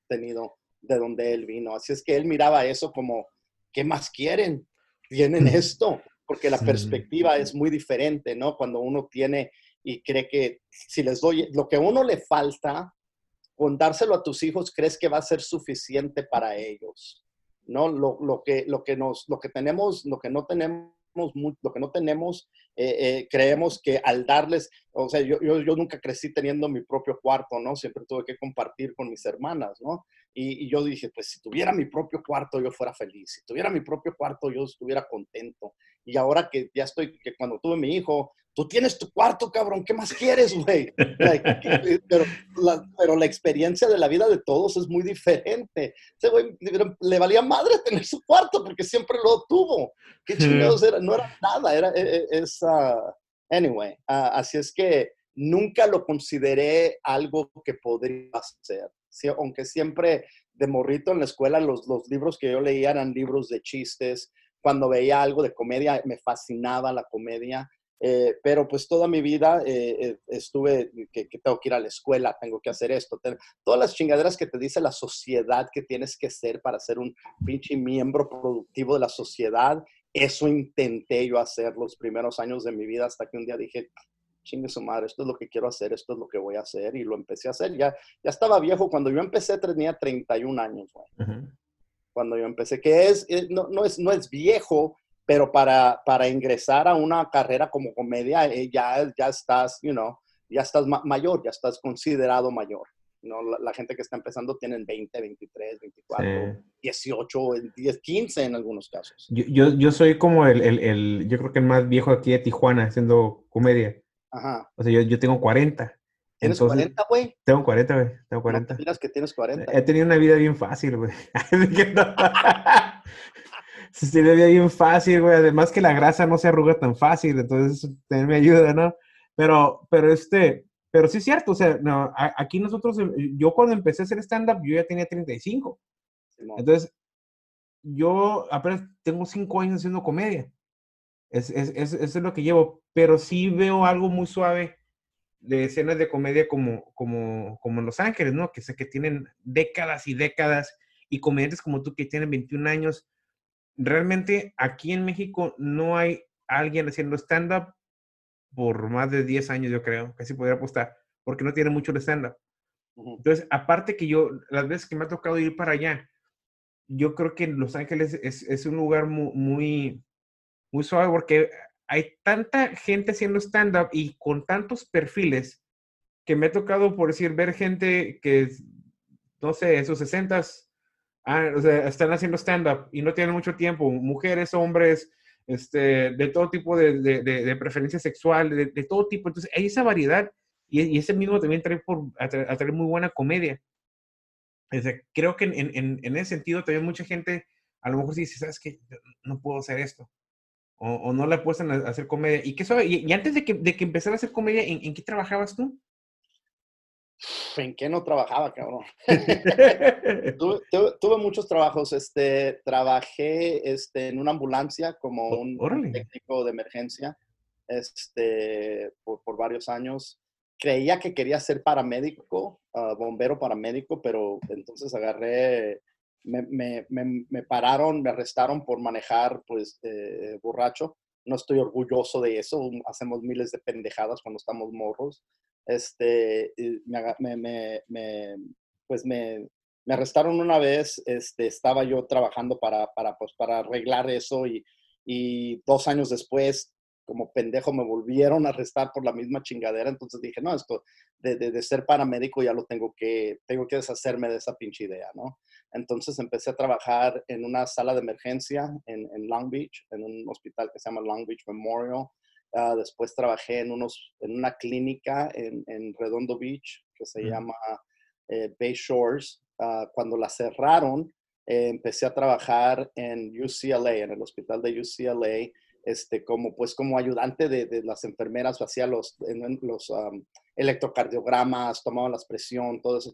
tenido de donde él vino. Así es que él miraba eso como, ¿qué más quieren? Tienen esto, porque la perspectiva es muy diferente, ¿no? Cuando uno tiene y cree que si les doy lo que a uno le falta, con dárselo a tus hijos, crees que va a ser suficiente para ellos, ¿no? Lo, lo que, lo, que nos, lo que tenemos, lo que no tenemos lo que no tenemos, eh, eh, creemos que al darles, o sea, yo, yo, yo, nunca crecí teniendo mi propio cuarto, ¿no? Siempre tuve que compartir con mis hermanas, ¿no? Y, y, yo dije, pues si tuviera mi propio cuarto, yo fuera feliz. Si tuviera mi propio cuarto, yo estuviera contento. Y ahora que ya estoy, que cuando tuve mi hijo, tú tienes tu cuarto, cabrón, ¿qué más quieres, güey? pero, la, pero la experiencia de la vida de todos es muy diferente. Ese güey le valía madre tener su cuarto porque siempre lo tuvo. ¿Qué chingados era? No era nada, era e, e, esa... Anyway, uh, así es que nunca lo consideré algo que podría hacer. Sí, aunque siempre de morrito en la escuela los, los libros que yo leía eran libros de chistes. Cuando veía algo de comedia me fascinaba la comedia eh, pero pues toda mi vida eh, eh, estuve que, tengo que ir a la escuela, tengo que hacer esto. todas las chingaderas que te dice la sociedad que tienes que ser para ser un pinche miembro productivo de la sociedad, eso intenté yo hacer los primeros años de mi vida hasta que un día dije, chingue su madre, esto es lo que quiero hacer, esto es lo que voy a hacer y lo empecé a hacer. Ya, ya estaba viejo, cuando yo empecé tenía 31 años, Cuando yo empecé, que es, no, no, es, no es viejo, pero para, para ingresar a una carrera como comedia eh, ya, ya estás, you know, ya estás mayor, ya estás considerado mayor. ¿no? La, gente que está empezando tienen 20, 23, 24, 18, 10, 15 en algunos casos. Yo, yo, yo soy como el, el, el, yo creo que el más viejo aquí de Tijuana haciendo comedia. Ajá. O sea, yo, yo tengo 40. ¿Tienes 40, güey? Tengo 40, güey. Tengo 40. No que tienes 40. He tenido una vida bien fácil, güey. [laughs] [laughs] se ve bien fácil, güey. Además que la grasa no se arruga tan fácil, entonces me ayuda, ¿no? Pero, pero este, pero sí es cierto, o sea, no, aquí nosotros, eh, yo cuando empecé a hacer stand-up, yo ya tenía 35. Entonces, yo apenas tengo 5 años haciendo comedia. Es, es, es, eso es lo que llevo, pero sí veo algo muy suave de escenas de comedia como, como, como en Los Ángeles, ¿no? Que sé que tienen décadas y décadas y comediantes como tú que tienen 21 años realmente aquí en México no hay alguien haciendo stand-up por más de 10 años, yo creo, casi podría apostar, porque no tiene mucho de stand-up. Entonces, aparte que yo, las veces que me ha tocado ir para allá, yo creo que Los Ángeles es, es un lugar muy, muy, muy suave porque hay tanta gente haciendo stand-up y con tantos perfiles que me ha tocado, por decir, ver gente que, no sé, en sus 60 Ah, o sea, están haciendo stand-up y no tienen mucho tiempo, mujeres, hombres, este, de todo tipo de, de, preferencia sexual, de, todo tipo. Entonces, hay esa variedad y, ese mismo también trae, por, trae muy buena comedia. creo que en, en, en, ese sentido también mucha gente a lo mejor dice, ¿sabes qué? No puedo hacer esto. O, o no le apuestan a, hacer comedia. ¿Y qué y, y, antes de que, de que empezara a hacer comedia, ¿en, ¿en qué trabajabas tú? ¿En qué no trabajaba, cabrón? [laughs] tuve, muchos trabajos. Este, trabajé este, en una ambulancia como un técnico de emergencia este, por, varios años. Creía que quería ser paramédico, uh, bombero paramédico, pero entonces agarré, me, me, pararon, me arrestaron por manejar pues eh, borracho. No estoy orgulloso de eso. Hacemos miles de pendejadas cuando estamos morros este, me, pues me, me, arrestaron una vez, este, estaba yo trabajando para, para, pues, para arreglar eso y, y, dos años después, como pendejo, me volvieron a arrestar por la misma chingadera, entonces dije, no, esto de, de, ser paramédico ya lo tengo que, tengo que deshacerme de esa pinche idea, ¿no? Entonces empecé a trabajar en una sala de emergencia en, Long Beach, en un hospital que se llama Long Beach Memorial. Ah, después trabajé en, unos, en una clínica en, Redondo Beach que se llama eh, Bay Shores. Ah, cuando la cerraron, eh, empecé a trabajar en UCLA, en el hospital de UCLA, este, como, pues, como ayudante de, las enfermeras, hacía los, los electrocardiogramas, tomaba la presión, todas esas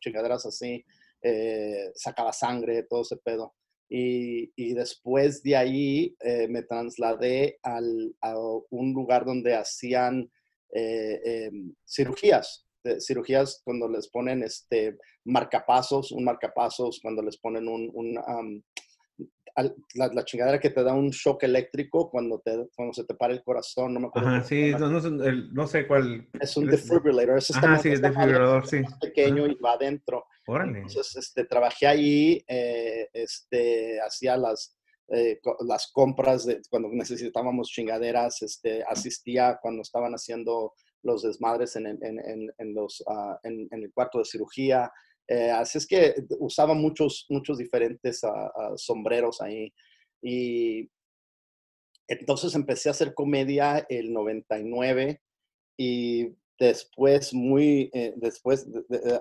chingaderas así, eh, sacaba sangre, todo ese pedo. Y, y después de ahí eh, me trasladé al, a un lugar donde hacían em, cirugías, cirugías cuando les ponen este marcapasos, un marcapasos, cuando les ponen un, un la, chingadera que te da un shock eléctrico cuando, te, cuando se te para el corazón, no me acuerdo. Ajá, sí, no, no, sé cuál. Es un defibrillator, es Ajá, sí, defibrilador, sí. pequeño y va adentro. Órale. Entonces, este, trabajé ahí, eh, este, hacía las, eh, las compras de cuando necesitábamos chingaderas, este, asistía cuando estaban haciendo los desmadres en, en, en, los, ah, en, el cuarto de cirugía. Eh, así es que usaba muchos, muchos diferentes ah, ah, sombreros ahí. Y entonces empecé a hacer comedia el 99 y después, muy, eh, después,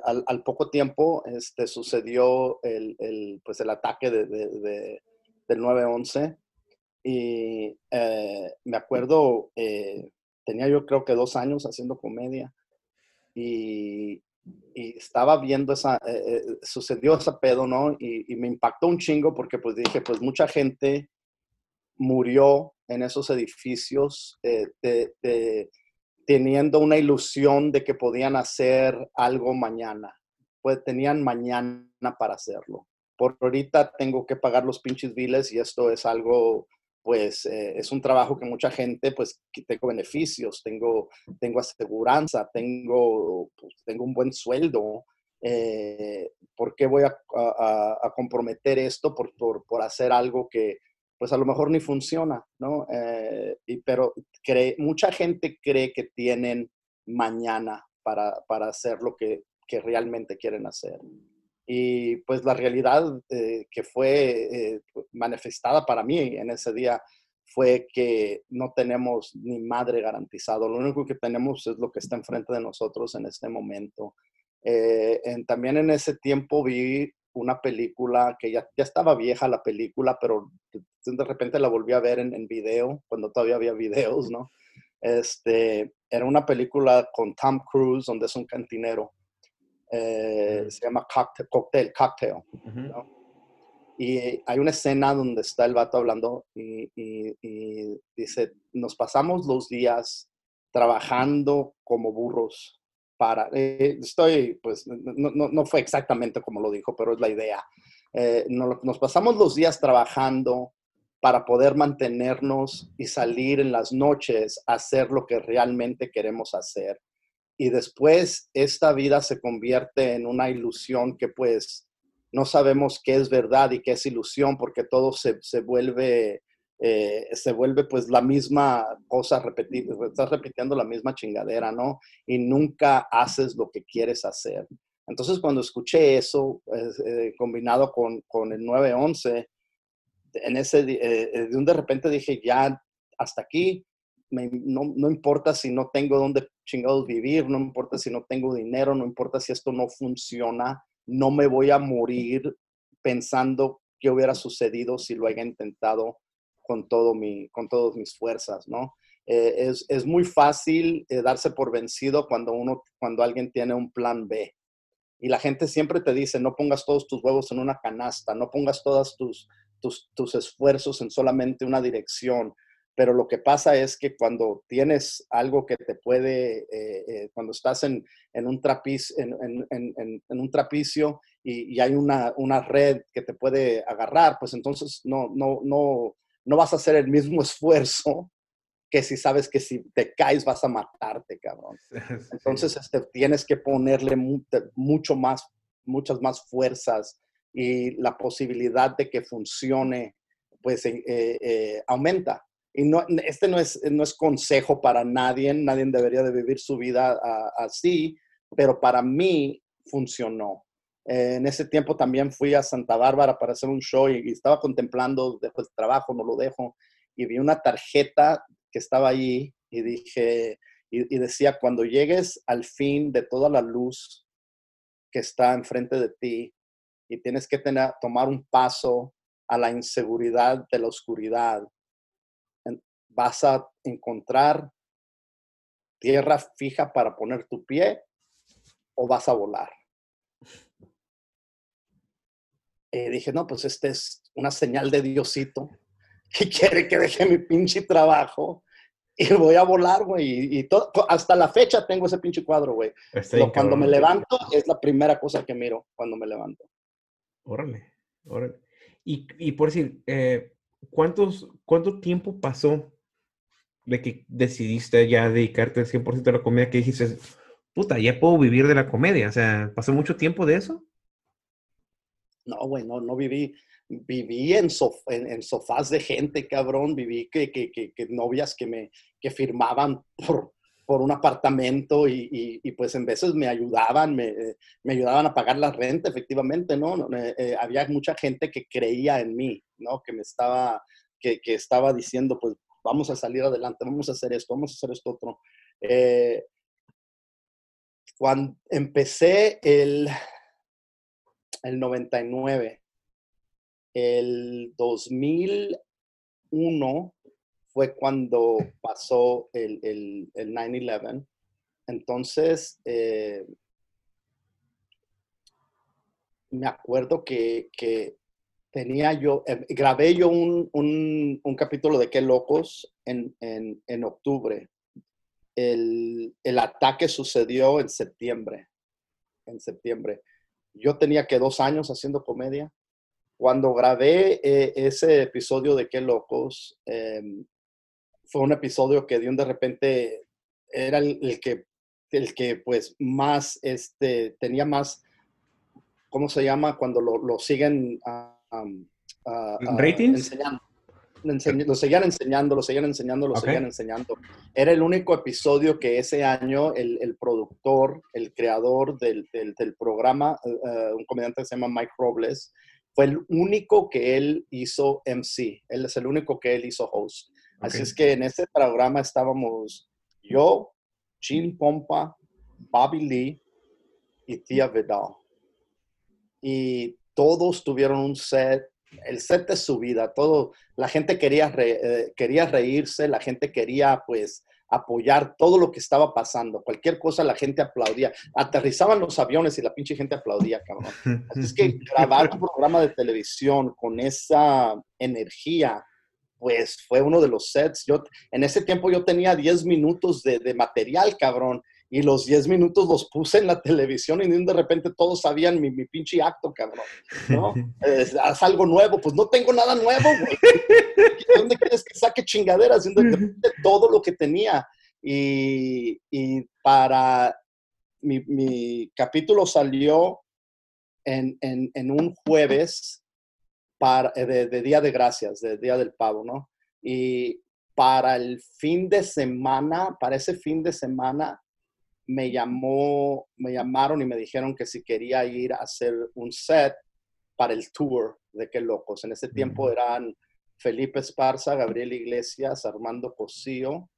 al, poco tiempo, este, sucedió el, el pues el ataque de, de, del 9-11 y eh, me acuerdo, tenía yo creo que dos años haciendo comedia y, y estaba viendo esa, eh, eh, sucedió ese pedo, ¿no? Y, me impactó un chingo porque pues dije, pues mucha gente murió en esos edificios eh, teniendo una ilusión de que podían hacer algo mañana. Pues tenían mañana para hacerlo. Por ahorita tengo que pagar los pinches biles y esto es algo pues eh, es un trabajo que mucha gente, pues tengo beneficios, tengo, tengo aseguranza, tengo, pues, tengo un buen sueldo. Eh, ¿Por qué voy a, comprometer esto por, por, hacer algo que pues a lo mejor ni funciona, ¿no? Eh, y, pero cree, mucha gente cree que tienen mañana para, para hacer lo que, que realmente quieren hacer. Y pues la realidad eh, que fue eh, manifestada para mí en ese día fue que no tenemos ni madre garantizado. Lo único que tenemos es lo que está enfrente de nosotros en este momento. Eh, también en ese tiempo vi una película que ya, ya estaba vieja la película, pero de repente la volví a ver en, en video, cuando todavía había videos, ¿no? Este, era una película con Tom Cruise, donde es un cantinero eh, se llama Cocktail, Cocktail. Y hay una escena donde está el vato hablando y, dice, nos pasamos los días trabajando como burros para, eh, estoy, pues no, no, fue exactamente como lo dijo, pero es la idea. Eh, nos, nos pasamos los días trabajando para poder mantenernos y salir en las noches a hacer lo que realmente queremos hacer y después esta vida se convierte en una ilusión que pues no sabemos qué es verdad y qué es ilusión porque todo se, se vuelve, eh, se vuelve pues la misma cosa, repetir, estás repitiendo la misma chingadera, ¿no? Y nunca haces lo que quieres hacer. Entonces cuando escuché eso, eh, combinado con, con el 911, en ese, eh, de un de repente dije, ya, hasta aquí, no, no, importa si no tengo dónde chingados vivir, no importa si no tengo dinero, no importa si esto no funciona, no me voy a morir pensando qué hubiera sucedido si lo haya intentado con, todo mi, con todas mis fuerzas, ¿no? Eh, es, es, muy fácil eh, darse por vencido cuando, uno, cuando alguien tiene un plan B. Y la gente siempre te dice, no pongas todos tus huevos en una canasta, no pongas todos tus, tus, tus esfuerzos en solamente una dirección pero lo que pasa es que cuando tienes algo que te puede, eh, eh, cuando estás en, en un, trapiz, en, en, en, un trapicio y, y hay una, una, red que te puede agarrar, pues entonces no, no, no, no vas a hacer el mismo [laughs] esfuerzo que si sabes que si te caes vas a matarte, cabrón. [laughs] Entonces este, tienes que ponerle mucho más, muchas más fuerzas y la posibilidad de que funcione, pues eh, aumenta. Y no, este no es, no es consejo para nadie, nadie debería de vivir su vida así, pero para mí funcionó. En ese tiempo también fui a Santa Bárbara para hacer un show y, estaba contemplando, dejo el trabajo, no lo dejo, y vi una tarjeta que estaba ahí y dije, y, decía, cuando llegues al fin de toda la luz que está enfrente de ti y tienes que tener, tomar un paso a la inseguridad de la oscuridad, vas a encontrar tierra fija para poner tu pie o vas a volar. Y dije, no, pues este es una señal de Diosito que quiere que deje mi pinche trabajo y voy a volar, güey. Y, todo, hasta la fecha tengo ese pinche cuadro, güey. Cuando me levanto es la primera cosa que miro cuando me levanto. Órale, órale. Y, y por decir, eh, ¿cuántos, ¿cuánto tiempo pasó de que decidiste ya dedicarte al 100% a la comedia que dijiste, puta, ya puedo vivir de la comedia? O sea, ¿pasó mucho tiempo de eso? No, güey, no, no viví viví en, en, sofás de gente, cabrón, viví que, que, que, novias que me que firmaban por, por un apartamento y, y, pues en veces me ayudaban, me, me, ayudaban a pagar la renta, efectivamente, ¿no? Eh, eh, había mucha gente que creía en mí, ¿no? Que me estaba, que, que, estaba diciendo, pues vamos a salir adelante, vamos a hacer esto, vamos a hacer esto otro. Eh, cuando empecé el, el 99, el 2001 fue cuando pasó el, el, el 9-11. Entonces, eh, me acuerdo que, que tenía yo, eh, grabé yo un, un, un, capítulo de Qué Locos en, en, en octubre. El, el, ataque sucedió en septiembre. En septiembre. Yo tenía que dos años haciendo comedia cuando grabé eh, ese episodio de Qué Locos, em, fue un episodio que de un de repente era el, que, el que pues más, este, tenía más, ¿cómo se llama? Cuando lo, lo siguen ¿Ratings? enseñando. lo seguían enseñando, lo seguían enseñando, lo seguían enseñando. Era el único episodio que ese año el, el productor, el creador del, del, del programa, eh, un comediante que se llama Mike Robles, fue el único que él hizo MC. Él es el único que él hizo host. Así es que en ese programa estábamos yo, Gene Pompa, Bobby Lee y Tia Vidal. Y todos tuvieron un set, el set de su vida, todo, la gente quería, eh, quería reírse, la gente quería pues apoyar todo lo que estaba pasando. Cualquier cosa la gente aplaudía. Aterrizaban los aviones y la pinche gente aplaudía, cabrón. Así es que [laughs] grabar un programa de televisión con esa energía, pues fue uno de los sets. Yo, en ese tiempo yo tenía 10 minutos de, de material, cabrón y los 10 minutos los puse en la televisión y de repente todos sabían mi, mi pinche acto, cabrón, ¿no? [laughs] haz algo nuevo, pues no tengo nada nuevo, güey. ¿Dónde quieres que saque chingaderas? De todo lo que tenía. Y, y para mi, mi, capítulo salió en, en, en un jueves para, de, de, Día de Gracias, de Día del Pavo, ¿no? Y para el fin de semana, para ese fin de semana, me llamó, me llamaron y me dijeron que si quería ir a hacer un set para el tour de Qué Locos. En ese tiempo eran Felipe Esparza, Gabriel Iglesias, Armando Cosío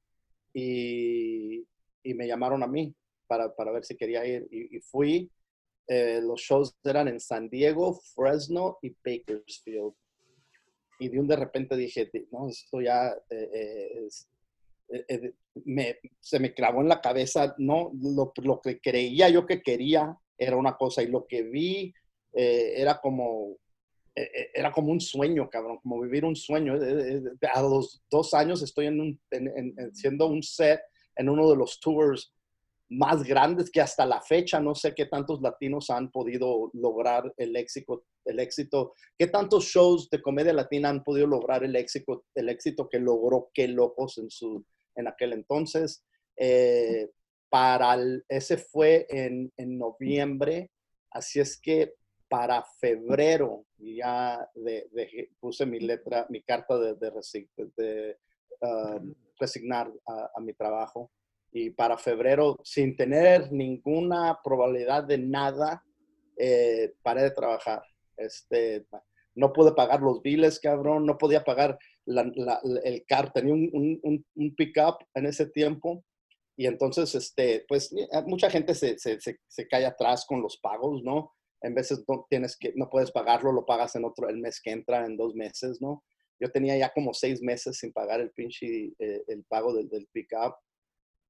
y, y me llamaron a mí para, para ver si quería ir y, fui. Eh, los shows eran en San Diego, Fresno y Bakersfield. Y de un de repente dije, no, esto ya eh, eh, es, eh, eh, me, se me clavó en la cabeza, ¿no? Lo, lo, que creía yo que quería era una cosa y lo que vi eh, era como era como un sueño, cabrón, como vivir un sueño. A los dos años estoy en un, siendo un set en uno de los tours más grandes que hasta la fecha no sé qué tantos latinos han podido lograr el éxito, el éxito, qué tantos shows de comedia latina han podido lograr el éxito, el éxito que logró Qué Locos en su en aquel entonces. Eh, para ese fue en, en, noviembre, así es que para febrero ya puse mi letra, mi carta de, de, um, resignar a, mi trabajo. Y para febrero, sin tener ninguna probabilidad de nada, eh, paré de trabajar. Este, no pude pagar los biles, cabrón, no podía pagar el carro, tenía un, un, un pick-up en ese tiempo y entonces, este, pues mucha gente se, se, se, cae atrás con los pagos, ¿no? En veces no tienes que, no puedes pagarlo, lo pagas en otro, el mes que entra, en dos meses, ¿no? Yo tenía ya como seis meses sin pagar el pinche, eh, el pago del, del pick-up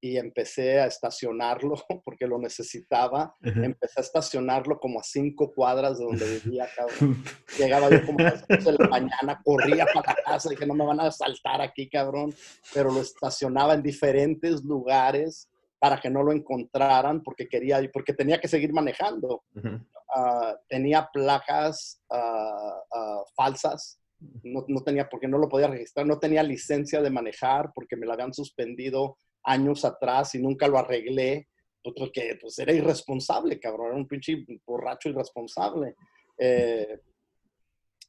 y empecé a estacionarlo [laughs] porque lo necesitaba. Empecé a estacionarlo como a cinco cuadras de donde [laughs] vivía, cabrón. Llegaba yo como a las 12 de la mañana, corría para la casa, dije, no me van a asaltar aquí, cabrón. Pero lo estacionaba en diferentes lugares para que no lo encontraran porque quería, porque tenía que seguir manejando. Ah, tenía placas ah, ah, falsas. No, no, tenía, porque no lo podía registrar, no tenía licencia de manejar porque me la habían suspendido años atrás y nunca lo arreglé, porque pues era irresponsable, cabrón, era un pinche borracho irresponsable. Eh,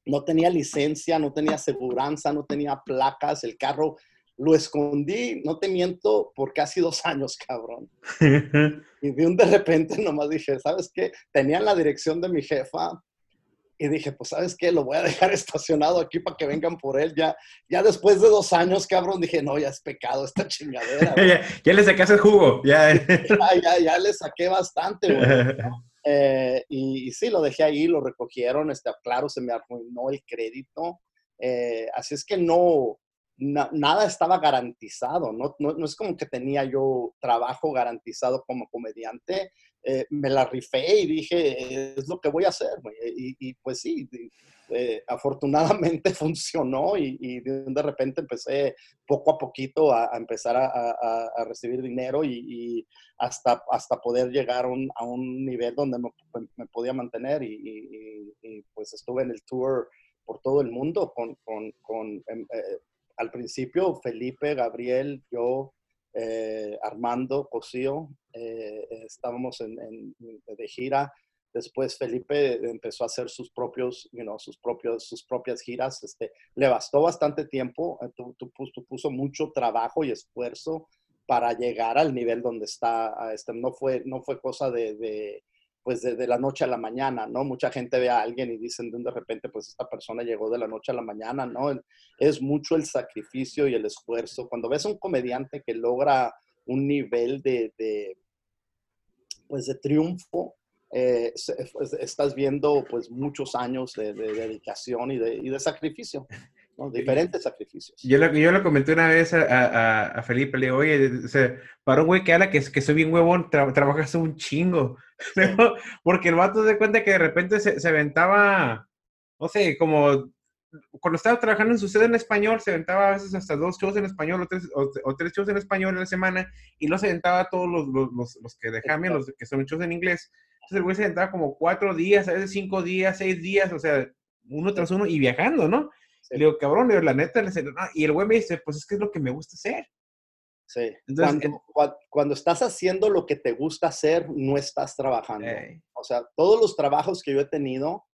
no tenía licencia, no tenía aseguranza, no tenía placas, el carro lo escondí, no te miento, por casi dos años, cabrón. [laughs] y de un de repente nomás dije, ¿sabes qué? Tenían la dirección de mi jefa, y dije, pues, ¿sabes qué? Lo voy a dejar [laughs] estacionado aquí para que vengan por él. Ya, ya después de dos años, cabrón, dije, no, ya es pecado esta [laughs] chingadera. ya, le saqué el jugo, ya. ya, ya, le saqué bastante, güey. [laughs] Eh, y, sí, lo dejé ahí, lo recogieron, este, claro, se me arruinó el crédito. Eh, así es que no, nada estaba garantizado, ¿no? ¿no? No, es como que tenía yo trabajo garantizado como comediante, eh, me la rifé y dije, es lo que voy a hacer, y, pues sí, eh, afortunadamente [laughs] funcionó y, de, repente empecé poco a poquito a, empezar a, recibir dinero y, hasta, hasta poder llegar a un nivel donde me, podía mantener y, pues estuve en el tour por todo el mundo con, con, con em, eh, al principio Felipe, Gabriel, yo, eh, Armando, Cosío, eh, estábamos en, de gira. Después Felipe empezó a hacer sus propios, sus propios, sus propias giras. Este, le bastó bastante tiempo, eh, tú, puso, mucho trabajo y esfuerzo para llegar al nivel donde está. Este, no, fue, no fue cosa de pues de, la noche a la mañana, ¿no? Mucha gente ve a alguien y dicen de repente, pues esta persona llegó de la noche a la mañana, ¿no? Es mucho el sacrificio y el esfuerzo. Cuando ves a un comediante que logra un nivel de, pues de triunfo, eh, pues, estás viendo pues muchos años de, dedicación y de, y de sacrificio. Diferentes sacrificios. Yo lo, yo lo comenté una vez a, a, Felipe, le digo, oye, para un güey que habla que, que soy bien huevón, trabajas un chingo. [laughs] Porque el vato se cuenta que de repente se, se aventaba, no sé, como cuando estaba trabajando en su sede en español, se aventaba a veces hasta dos shows en español o tres, o, tres shows en español en la semana y no se aventaba todos los, los, los, que dejaban, los que son shows en inglés. Entonces el güey se aventaba como cuatro días, a veces cinco días, seis días, o sea, uno tras uno y viajando, ¿no? Le digo, cabrón, le digo, la neta, le y el güey me dice, pues es que es lo que me gusta hacer. Sí. cuando, estás haciendo lo que te gusta hacer, no estás trabajando. O sea, todos los trabajos que yo he tenido,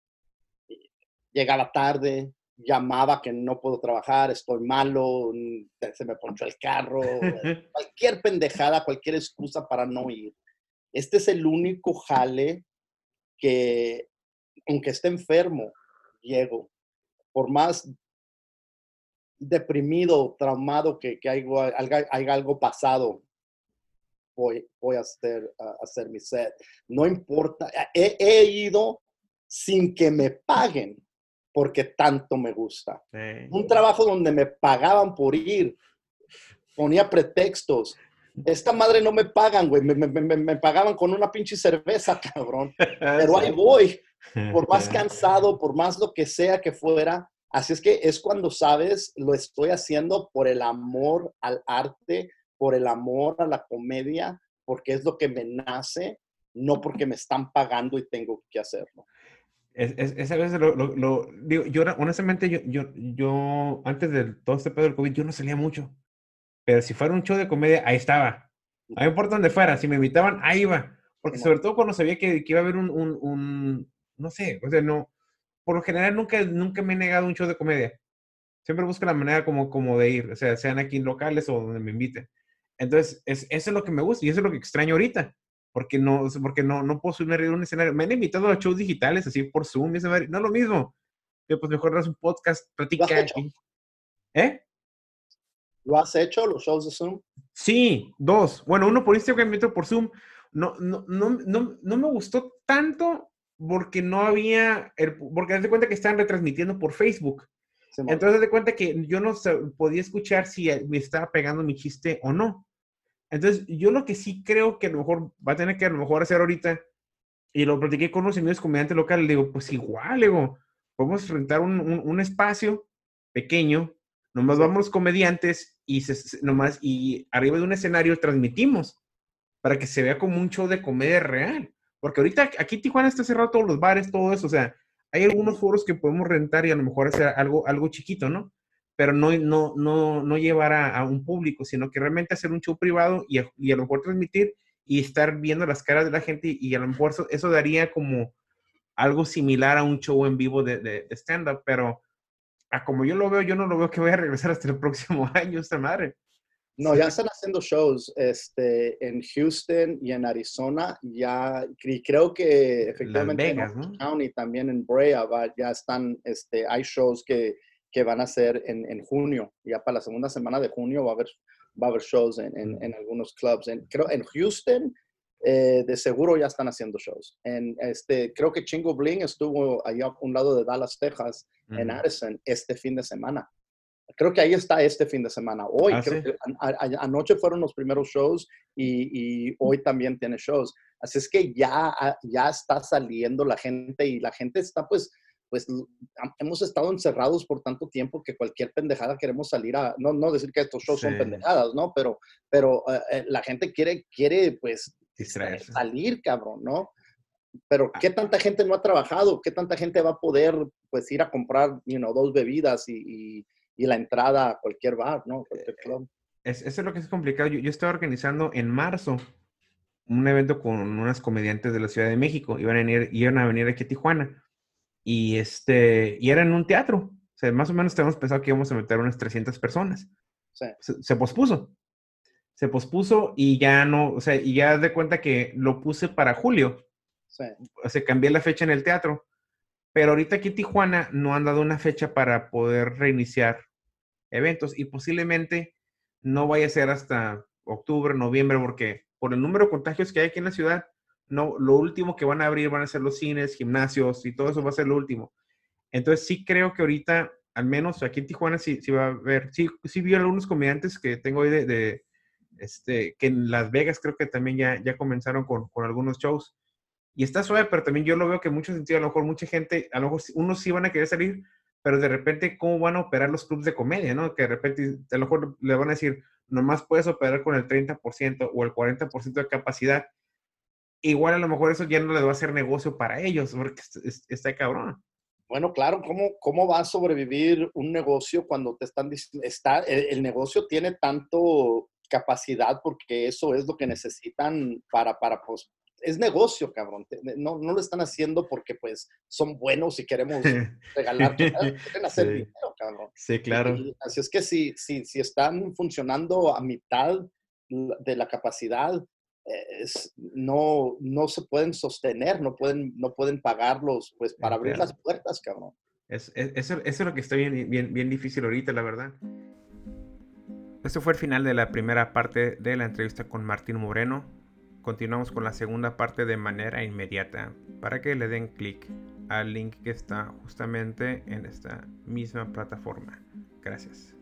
llegaba tarde, llamaba que no puedo trabajar, estoy malo, se me ponchó el carro, [laughs] cualquier pendejada, cualquier excusa para no ir. Este es el único jale que, aunque esté enfermo, llego. Por más deprimido, traumado, que, que hay, algo pasado, voy, voy a, hacer, a hacer mi set. No importa, he, ido sin que me paguen porque tanto me gusta. Un trabajo donde me pagaban por ir, ponía pretextos. Esta madre no me pagan, güey, me, me, me, pagaban con una pinche cerveza, [laughs] cabrón. [laughs] Pero ahí voy, [laughs] por más cansado, por más lo que sea que fuera, Así es que es cuando sabes, lo estoy haciendo por el amor al arte, por el amor a la comedia, porque es lo que me nace, no porque me están pagando y tengo que hacerlo. Es, esa vez lo, digo, yo honestamente, yo, yo, yo, antes de todo este pedo del COVID, yo no salía mucho. Pero si fuera un show de comedia, ahí estaba. No importa donde fuera, si me invitaban, ahí iba. Porque sobre todo cuando sabía que, que iba a haber un, un, un, no sé, o sea, no, por lo general nunca, nunca me he negado un show de comedia. Siempre busco la manera como, como de ir, o sea, sean aquí locales o donde me inviten. Entonces, es, eso es lo que me gusta y eso es lo que extraño ahorita. porque no, porque no, no puedo subirme a un escenario. Me han invitado a shows digitales, así por Zoom, y no es lo mismo. Yo, pues mejor das un podcast, platicar. ¿Eh? ¿Lo has hecho, los shows de Zoom? Sí, dos. Bueno, uno por Instagram y otro por Zoom. No, no, no, no, no me gustó tanto porque no había, el, porque haz de cuenta que estaban retransmitiendo por Facebook. Entonces, haz de cuenta que yo no podía escuchar si me estaba pegando mi chiste o no. Entonces, yo lo que sí creo que a lo mejor va a tener que a lo mejor hacer ahorita, y lo platiqué con unos amigos comediantes locales, le digo, pues igual, le digo, podemos rentar un, un, espacio pequeño, nomás vamos los comediantes y, nomás, y arriba de un escenario transmitimos para que se vea como un show de comedia real. Porque ahorita aquí Tijuana está cerrado todos los bares, todo eso. O sea, hay algunos foros que podemos rentar y a lo mejor hacer algo, algo chiquito, ¿no? Pero no, no, no, no llevar a, un público, sino que realmente hacer un show privado y a, lo mejor transmitir y estar viendo las caras de la gente y, a lo mejor eso, daría como algo similar a un show en vivo de, de, stand-up, pero a como yo lo veo, yo no lo veo que voy a regresar hasta el próximo [laughs] año, esta madre. No, ya están haciendo shows este, en Houston y en Arizona. Ya, y creo que efectivamente Vegas, en County, también en Brea, ya están, este, hay shows que, que van a ser en, en, junio. Ya para la segunda semana de junio va a haber, va a haber shows en, en, algunos clubs. En, creo en Houston, eh, de seguro ya están haciendo shows. En, este, creo que Chingo Bling estuvo allá a un lado de Dallas, Texas, en Addison, este fin de semana. Creo que ahí está este fin de semana. Hoy, ah, anoche fueron los primeros shows y, hoy también tiene shows. Así es que ya, ya está saliendo la gente y la gente está pues, pues hemos estado encerrados por tanto tiempo que cualquier pendejada queremos salir a, no, no decir que estos shows son pendejadas, ¿no? Pero, pero eh, la gente quiere, quiere pues salir, cabrón, ¿no? Pero ah. ¿qué tanta gente no ha trabajado? ¿Qué tanta gente va a poder pues ir a comprar, you know, dos bebidas y y la entrada a cualquier bar, ¿no? Cualquier eh, club. Es, eso es lo que es complicado. Yo, yo estaba organizando en marzo un evento con unas comediantes de la Ciudad de México. Iban a venir, iban a venir aquí a Tijuana. Y, este, y era en un teatro. O sea, más o menos teníamos pensado que íbamos a meter unas 300 personas. Sí. Se, pospuso. Se pospuso y ya no, o sea, y ya de cuenta que lo puse para julio. Sí. O sea, cambié la fecha en el teatro. Pero ahorita aquí en Tijuana no han dado una fecha para poder reiniciar eventos y posiblemente no vaya a ser hasta octubre, noviembre, porque por el número de contagios que hay aquí en la ciudad, no, lo último que van a abrir van a ser los cines, gimnasios y todo eso va a ser lo último. Entonces sí creo que ahorita, al menos aquí en Tijuana, sí, sí va a haber, sí, sí vi algunos comediantes que tengo hoy de, este, que en Las Vegas creo que también ya, ya comenzaron con, con algunos shows y está suave, pero también yo lo veo que en muchos sentidos, a lo mejor mucha gente, a lo mejor unos sí van a querer salir, pero de repente, ¿cómo van a operar los clubes de comedia, no? Que de repente, a lo mejor le van a decir, nomás puedes operar con el 30% o el 40% de capacidad. Igual a lo mejor eso ya no les va a hacer negocio para ellos, porque está cabrón. Bueno, claro, ¿cómo, ¿cómo va a sobrevivir un negocio cuando te están está, el, negocio tiene tanto capacidad porque eso es lo que necesitan para, para, pues, es negocio, cabrón. No, no lo están haciendo porque pues son buenos y queremos [laughs] regalar. [laughs] Quieren hacer dinero, cabrón. Sí, claro. así es que si, si, si están funcionando a mitad de la capacidad, es, no, no se pueden sostener, no pueden, no pueden pagarlos pues para abrir las puertas, cabrón. Es, eso, eso, es lo que está bien, bien, bien difícil ahorita, la verdad. Este fue el final de la primera parte de la entrevista con Martín Moreno continuamos con la segunda parte de manera inmediata para que le den clic al link que está justamente en esta misma plataforma. Gracias.